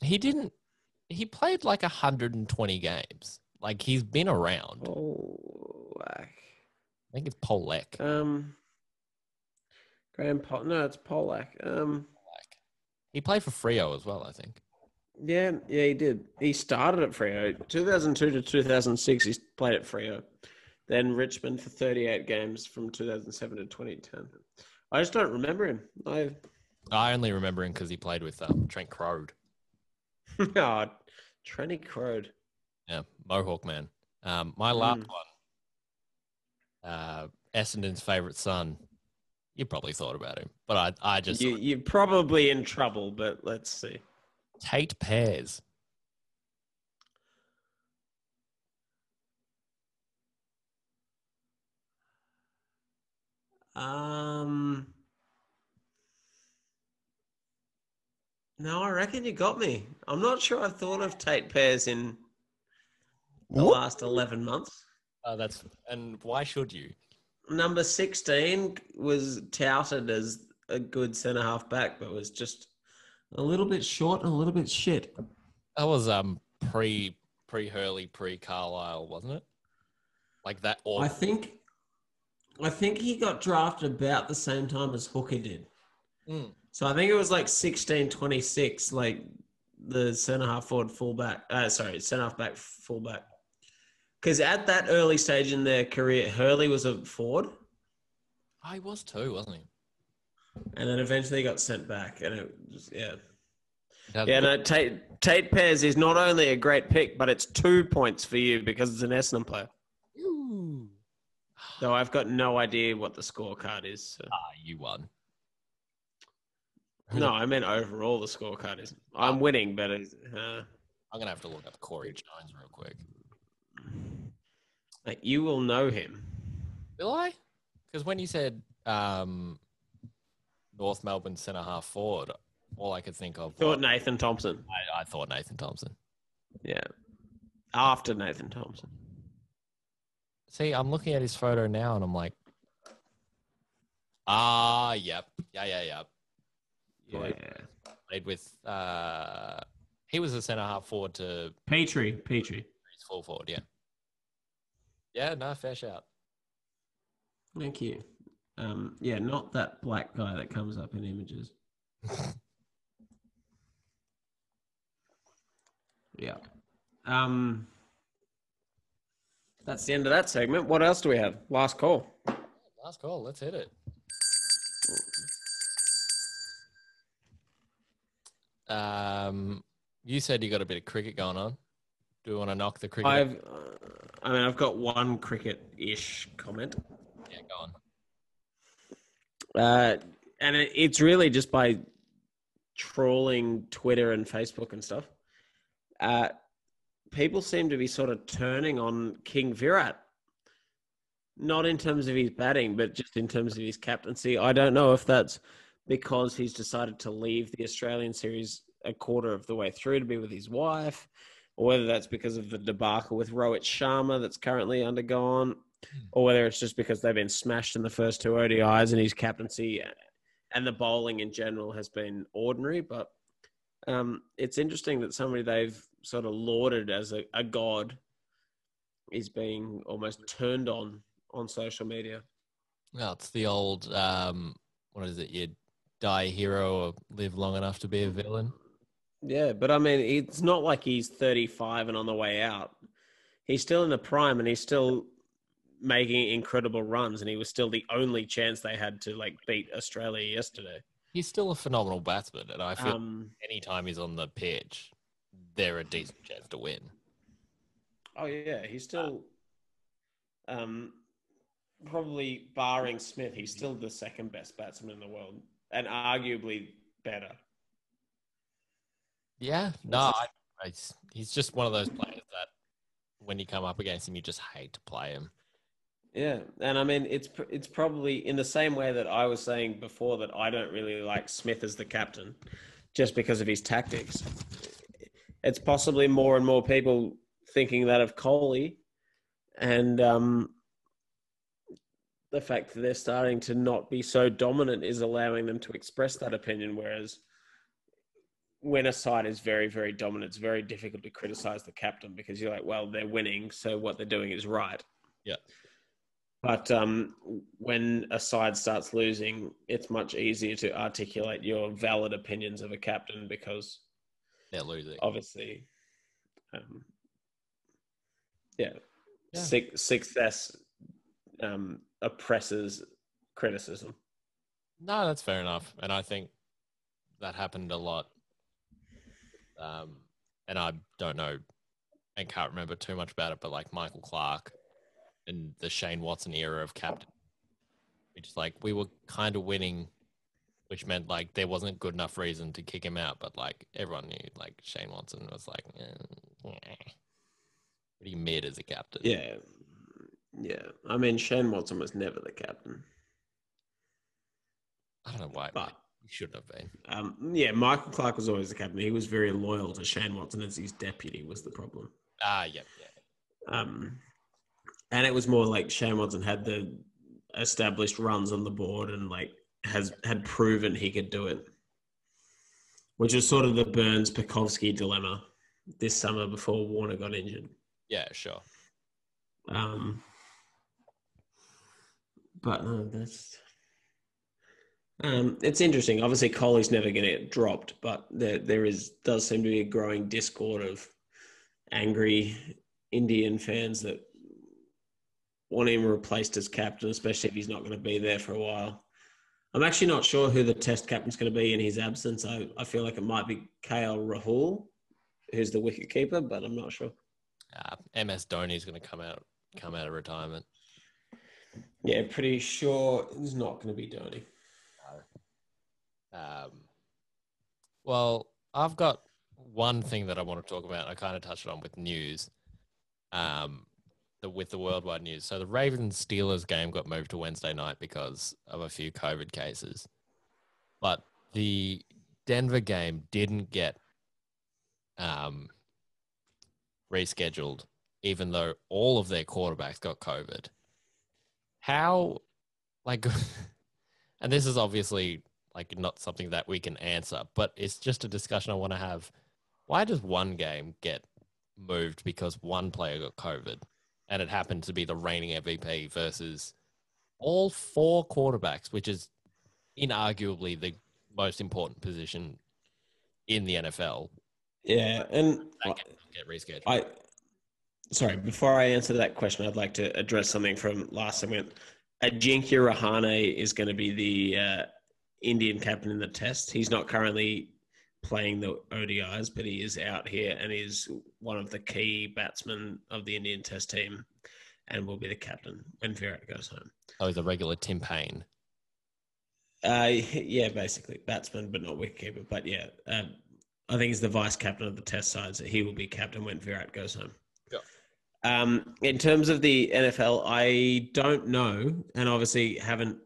he didn't. He played like 120 games. Like he's been around. Polak. I think it's Polek. Um, Graham Pol. No, it's Polak. Um, Polak. He played for Freo as well, I think. yeah, yeah, he did. He started at Freo, 2002 to 2006. He played at Freo, then Richmond for 38 games from 2007 to 2010. I just don't remember him. I I only remember him because he played with um, Trent Croad. oh, Trenny Croad. Yeah, Mohawk man. Um, my last Mm. one, uh, Essendon's favorite son. You probably thought about him, but I, I just You, you're probably in trouble, but let's see. Tayte Pears. Um, no, I reckon you got me. I'm not sure I've thought of Tayte Pears in the last 11 months. Oh, that's and why should you? Number 16 was touted as a good centre half back, but was just a little bit short and a little bit shit. That was um pre pre Hurley pre Carlisle, wasn't it? Like that. Or I think, I think he got drafted about the same time as Hooker did. Mm. So I think it was like 16, 26, like the centre half forward fullback. Uh, sorry, centre half back fullback. Because at that early stage in their career, Hurley was a forward, Oh, he was too, wasn't he? and then eventually he got sent back. And it was, yeah. Yeah, no, Tayte, Tayte Pears is not only a great pick, but it's two points for you because it's an Essendon player. Though I've got no idea what the scorecard is. So. Ah, you won. No, I meant overall the scorecard is. I'm winning, but it's, uh, I'm gonna have to look up Corey Jones real quick. like, you will know him. Will I? Because when you said um, North Melbourne centre half forward, all I could think of Thought was, Nathan Thompson. I, I thought Nathan Thompson. Yeah. After Nathan Thompson. See, I'm looking at his photo now, and I'm like, ah, yep, yeah, yeah, yeah. Yeah. Played with. Uh, he was a centre half forward to Petrie. Petrie. his full forward. Yeah. Yeah. No, fair shout. Thank you. Um, yeah, not that black guy that comes up in images. yeah. Um, that's the end of that segment. What else do we have? Last call. Last call. Let's hit it. Um, you said you got a bit of cricket going on. Do we want to knock the cricket? I've, uh, I mean, I've got one cricket-ish comment. Yeah, go on. Uh, and it, it's really just by trawling Twitter and Facebook and stuff. Uh, people seem to be sort of turning on King Virat. Not in terms of his batting, but just in terms of his captaincy. I don't know if that's because he's decided to leave the Australian series a quarter of the way through to be with his wife, or whether that's because of the debacle with Rohit Sharma that's currently undergone, or whether it's just because they've been smashed in the first two ODIs and his captaincy and the bowling in general has been ordinary. But um, it's interesting that somebody they've sort of lauded as a, a god is being almost turned on on social media. Well, it's the old um, what is it? You die a hero or live long enough to be a villain. Yeah, but I mean, it's not like he's 35 and on the way out. He's still in the prime and he's still making incredible runs, and he was still the only chance they had to like beat Australia yesterday. He's still a phenomenal batsman, and I feel Um, anytime he's on the pitch, they're a decent chance to win. oh yeah, he's still, um, probably barring Smith, he's still the second best batsman in the world, and arguably better. Yeah, no, I, I, he's just one of those players that when you come up against him, you just hate to play him. Yeah, and I mean it's it's probably in the same way that I was saying before that I don't really like Smith as the captain, just because of his tactics. It's possibly more and more people thinking that of Kohli, and um, the fact that they're starting to not be so dominant is allowing them to express that opinion. Whereas when a side is very very dominant, it's very difficult to criticize the captain because you're like, well, they're winning, so what they're doing is right. Yeah. But um, when a side starts losing, it's much easier to articulate your valid opinions of a captain because They're losing. obviously, um, yeah, Yeah. Suc- success um, oppresses criticism. No, that's fair enough, and I think that happened a lot. Um, and I don't know and can't remember too much about it, but like Michael Clarke and the Shane Watson era of captain, which is like we were kind of winning, which meant like there wasn't good enough reason to kick him out, but like everyone knew like Shane Watson was like eh, eh, pretty mid as a captain. Yeah, yeah. I mean, Shane Watson was never the captain, I don't know why but he shouldn't have been. um, yeah, Michael Clarke was always the captain. He was very loyal to Shane Watson as his deputy. Was the problem? Ah, yep, yeah. Um, and it was more like Shane Watson had the established runs on the board and like has had proven he could do it, which is sort of the Burns Pucovski dilemma this summer before Warner got injured. Yeah, sure. Um, but no, that's um, it's interesting. Obviously, Kohli's never going to get dropped, but there there is does seem to be a growing discord of angry Indian fans that want him replaced as captain, especially if he's not going to be there for a while. I'm actually not sure who the test captain's going to be in his absence. I, I feel like it might be KL Rahul, who's the wicket keeper, but I'm not sure. Uh, MS Dhoni is going to come out come out of retirement. Yeah, pretty sure it's not going to be Dhoni. Um, Well, I've got one thing that I want to talk about. I kind of touched on with news, um, the, with the worldwide news. So the Ravens Steelers game got moved to Wednesday night because of a few COVID cases, but the Denver game didn't get um, rescheduled, even though all of their quarterbacks got COVID. How, like, and this is obviously like not something that we can answer, but it's just a discussion I want to have. Why does one game get moved because one player got COVID and it happened to be the reigning MVP versus all four quarterbacks, which is inarguably the most important position in the NFL, Yeah, and get, get rescheduled? I sorry, before I answer that question, I'd like to address something from last segment. Ajinkya Rahane is going to be the uh, Indian captain in the test. He's not currently playing the ODIs, but he is out here and is one of the key batsmen of the Indian test team and will be the captain when Virat goes home. oh, he's a regular Tim Paine. Uh, yeah, basically batsman, but not wicketkeeper. But yeah, um, I think he's the vice captain of the Test side, so he will be captain when Virat goes home. Um, in terms of the NFL, I don't know, and obviously haven't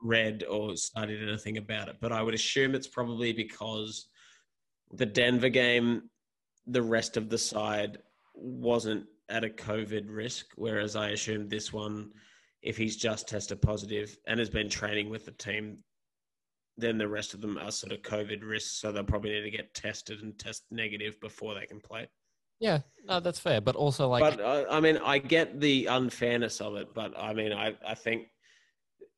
read or studied anything about it, but I would assume it's probably because the Denver game, the rest of the side wasn't at a COVID risk, whereas I assume this one, if he's just tested positive and has been training with the team, then the rest of them are sort of COVID risks, so they'll probably need to get tested and test negative before they can play. Yeah, no, that's fair. But also, like, but uh, I mean, I get the unfairness of it, but I mean, I, I think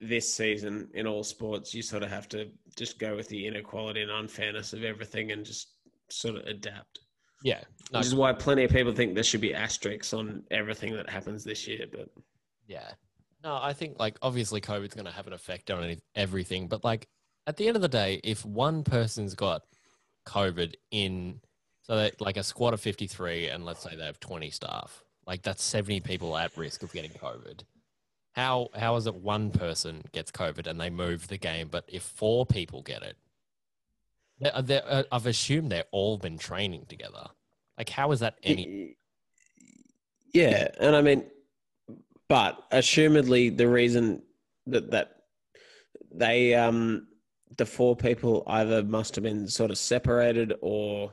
this season in all sports, you sort of have to just go with the inequality and unfairness of everything and just sort of adapt. yeah, no, Which is why plenty of people think there should be asterisks on everything that happens this year. But Yeah. No, I think like obviously COVID's going to have an effect on any- everything, but like at the end of the day, if one person's got COVID in, so that like a squad of 53 and let's say they have 20 staff, like that's 70 people at risk of getting COVID. How, how is it one person gets COVID and they move the game, but if four people get it, they're, they're, uh, I've assumed they've all been training together. Like, how is that any? Yeah, and I mean, but assumedly the reason that that they um the four people either must have been sort of separated or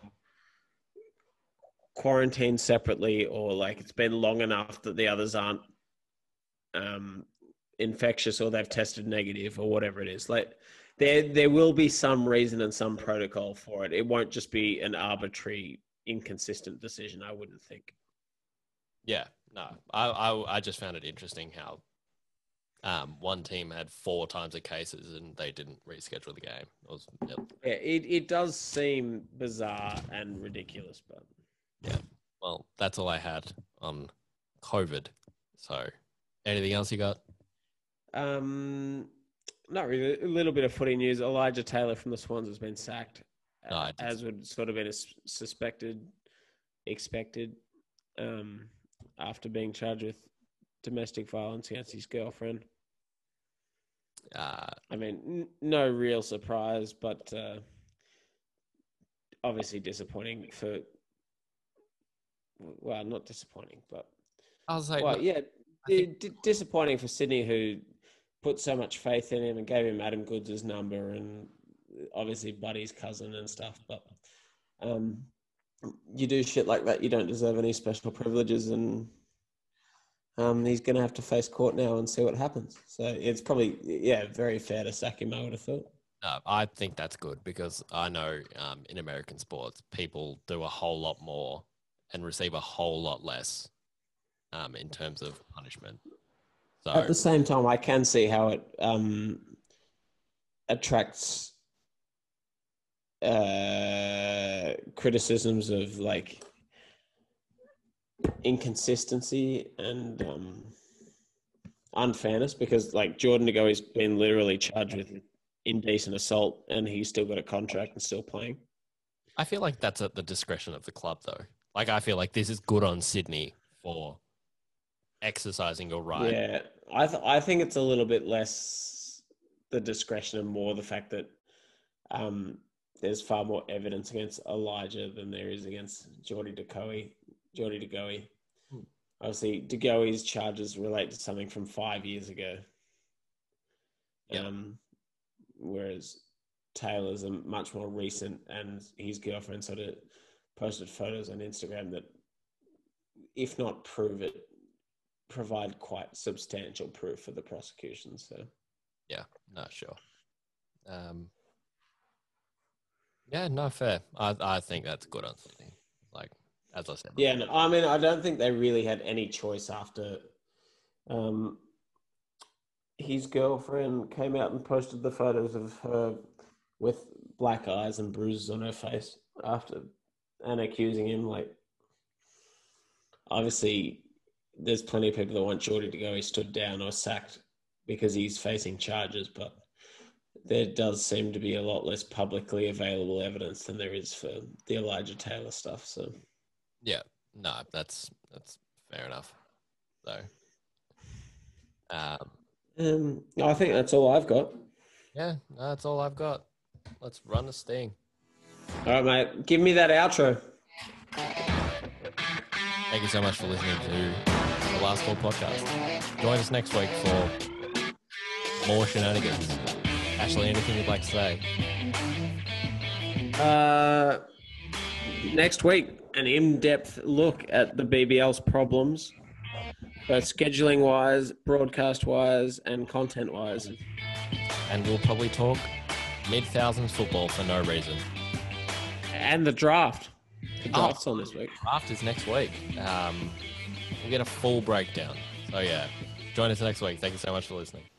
quarantined separately or like it's been long enough that the others aren't um infectious or they've tested negative or whatever it is like there there will be some reason and some protocol for it it won't just be an arbitrary inconsistent decision i wouldn't think Yeah, no, I, I, I just found it interesting how um, one team had four times the cases and they didn't reschedule the game. It was, yep. Yeah, it, it does seem bizarre and ridiculous, but yeah. well, that's all I had on COVID. So, anything else you got? um, not really. A little bit of footy news. Elijah Taylor from the Swans has been sacked, No, uh, as would sort of been as- suspected, expected, um, after being charged with domestic violence against his girlfriend. Uh, I mean, n- no real surprise, but uh, obviously disappointing for. Well, not disappointing, but I was like, well, yeah, I think- di- di- disappointing for Sydney, who put so much faith in him and gave him Adam Goodes' number and obviously Buddy's cousin and stuff. But um, you do shit like that, you don't deserve any special privileges, and um, he's going to have to face court now and see what happens. So it's probably yeah, very fair to sack him. I would have thought. no, I think that's good because I know um, in American sports, people do a whole lot more and receive a whole lot less um, in terms of punishment. So, At the same time, I can see how it um, attracts uh, criticisms of like inconsistency and um, unfairness because, like, Jordan De Goey has been literally charged with indecent assault and he's still got a contract and still playing. I feel like that's at the discretion of the club, though. Like, I feel like this is good on Sydney for exercising your right. Yeah, I th- I think it's a little bit less the discretion and more the fact that um, there's far more evidence against Elijah than there is against Geordie DeGoey. Geordie DeGoey. Obviously, DeGoey's charges relate to something from five years ago. Yeah. Um, whereas Taylor's a much more recent, and his girlfriend sort of posted photos on Instagram that, if not prove it, provide quite substantial proof for the prosecution. So, Yeah, no, sure. Um, yeah, no, fair. I, I think that's good on Sydney. Like, as I said. yeah, no, I mean, I don't think they really had any choice after um, his girlfriend came out and posted the photos of her with black eyes and bruises on her face after and accusing him like obviously there's plenty of people that want Geordie DeGoey stood down or sacked because he's facing charges but there does seem to be a lot less publicly available evidence than there is for the Elijah Taylor stuff so Yeah, no, that's that's fair enough. So, um, um, I think that's all I've got yeah, no, that's all I've got. Let's run the sting. all right mate give me that outro Thank you so much for listening to Last Call podcast. Join us next week for more shenanigans. Ashley, anything you'd like to say? Uh, next week, an in-depth look at the BBL's problems, both scheduling-wise, broadcast-wise, and content-wise. And we'll probably talk mid thousands football for no reason. And the draft. The Oh. draft's on this week. Draft is next week. Um, we'll get a full breakdown. So yeah, join us next week. Thank you so much for listening.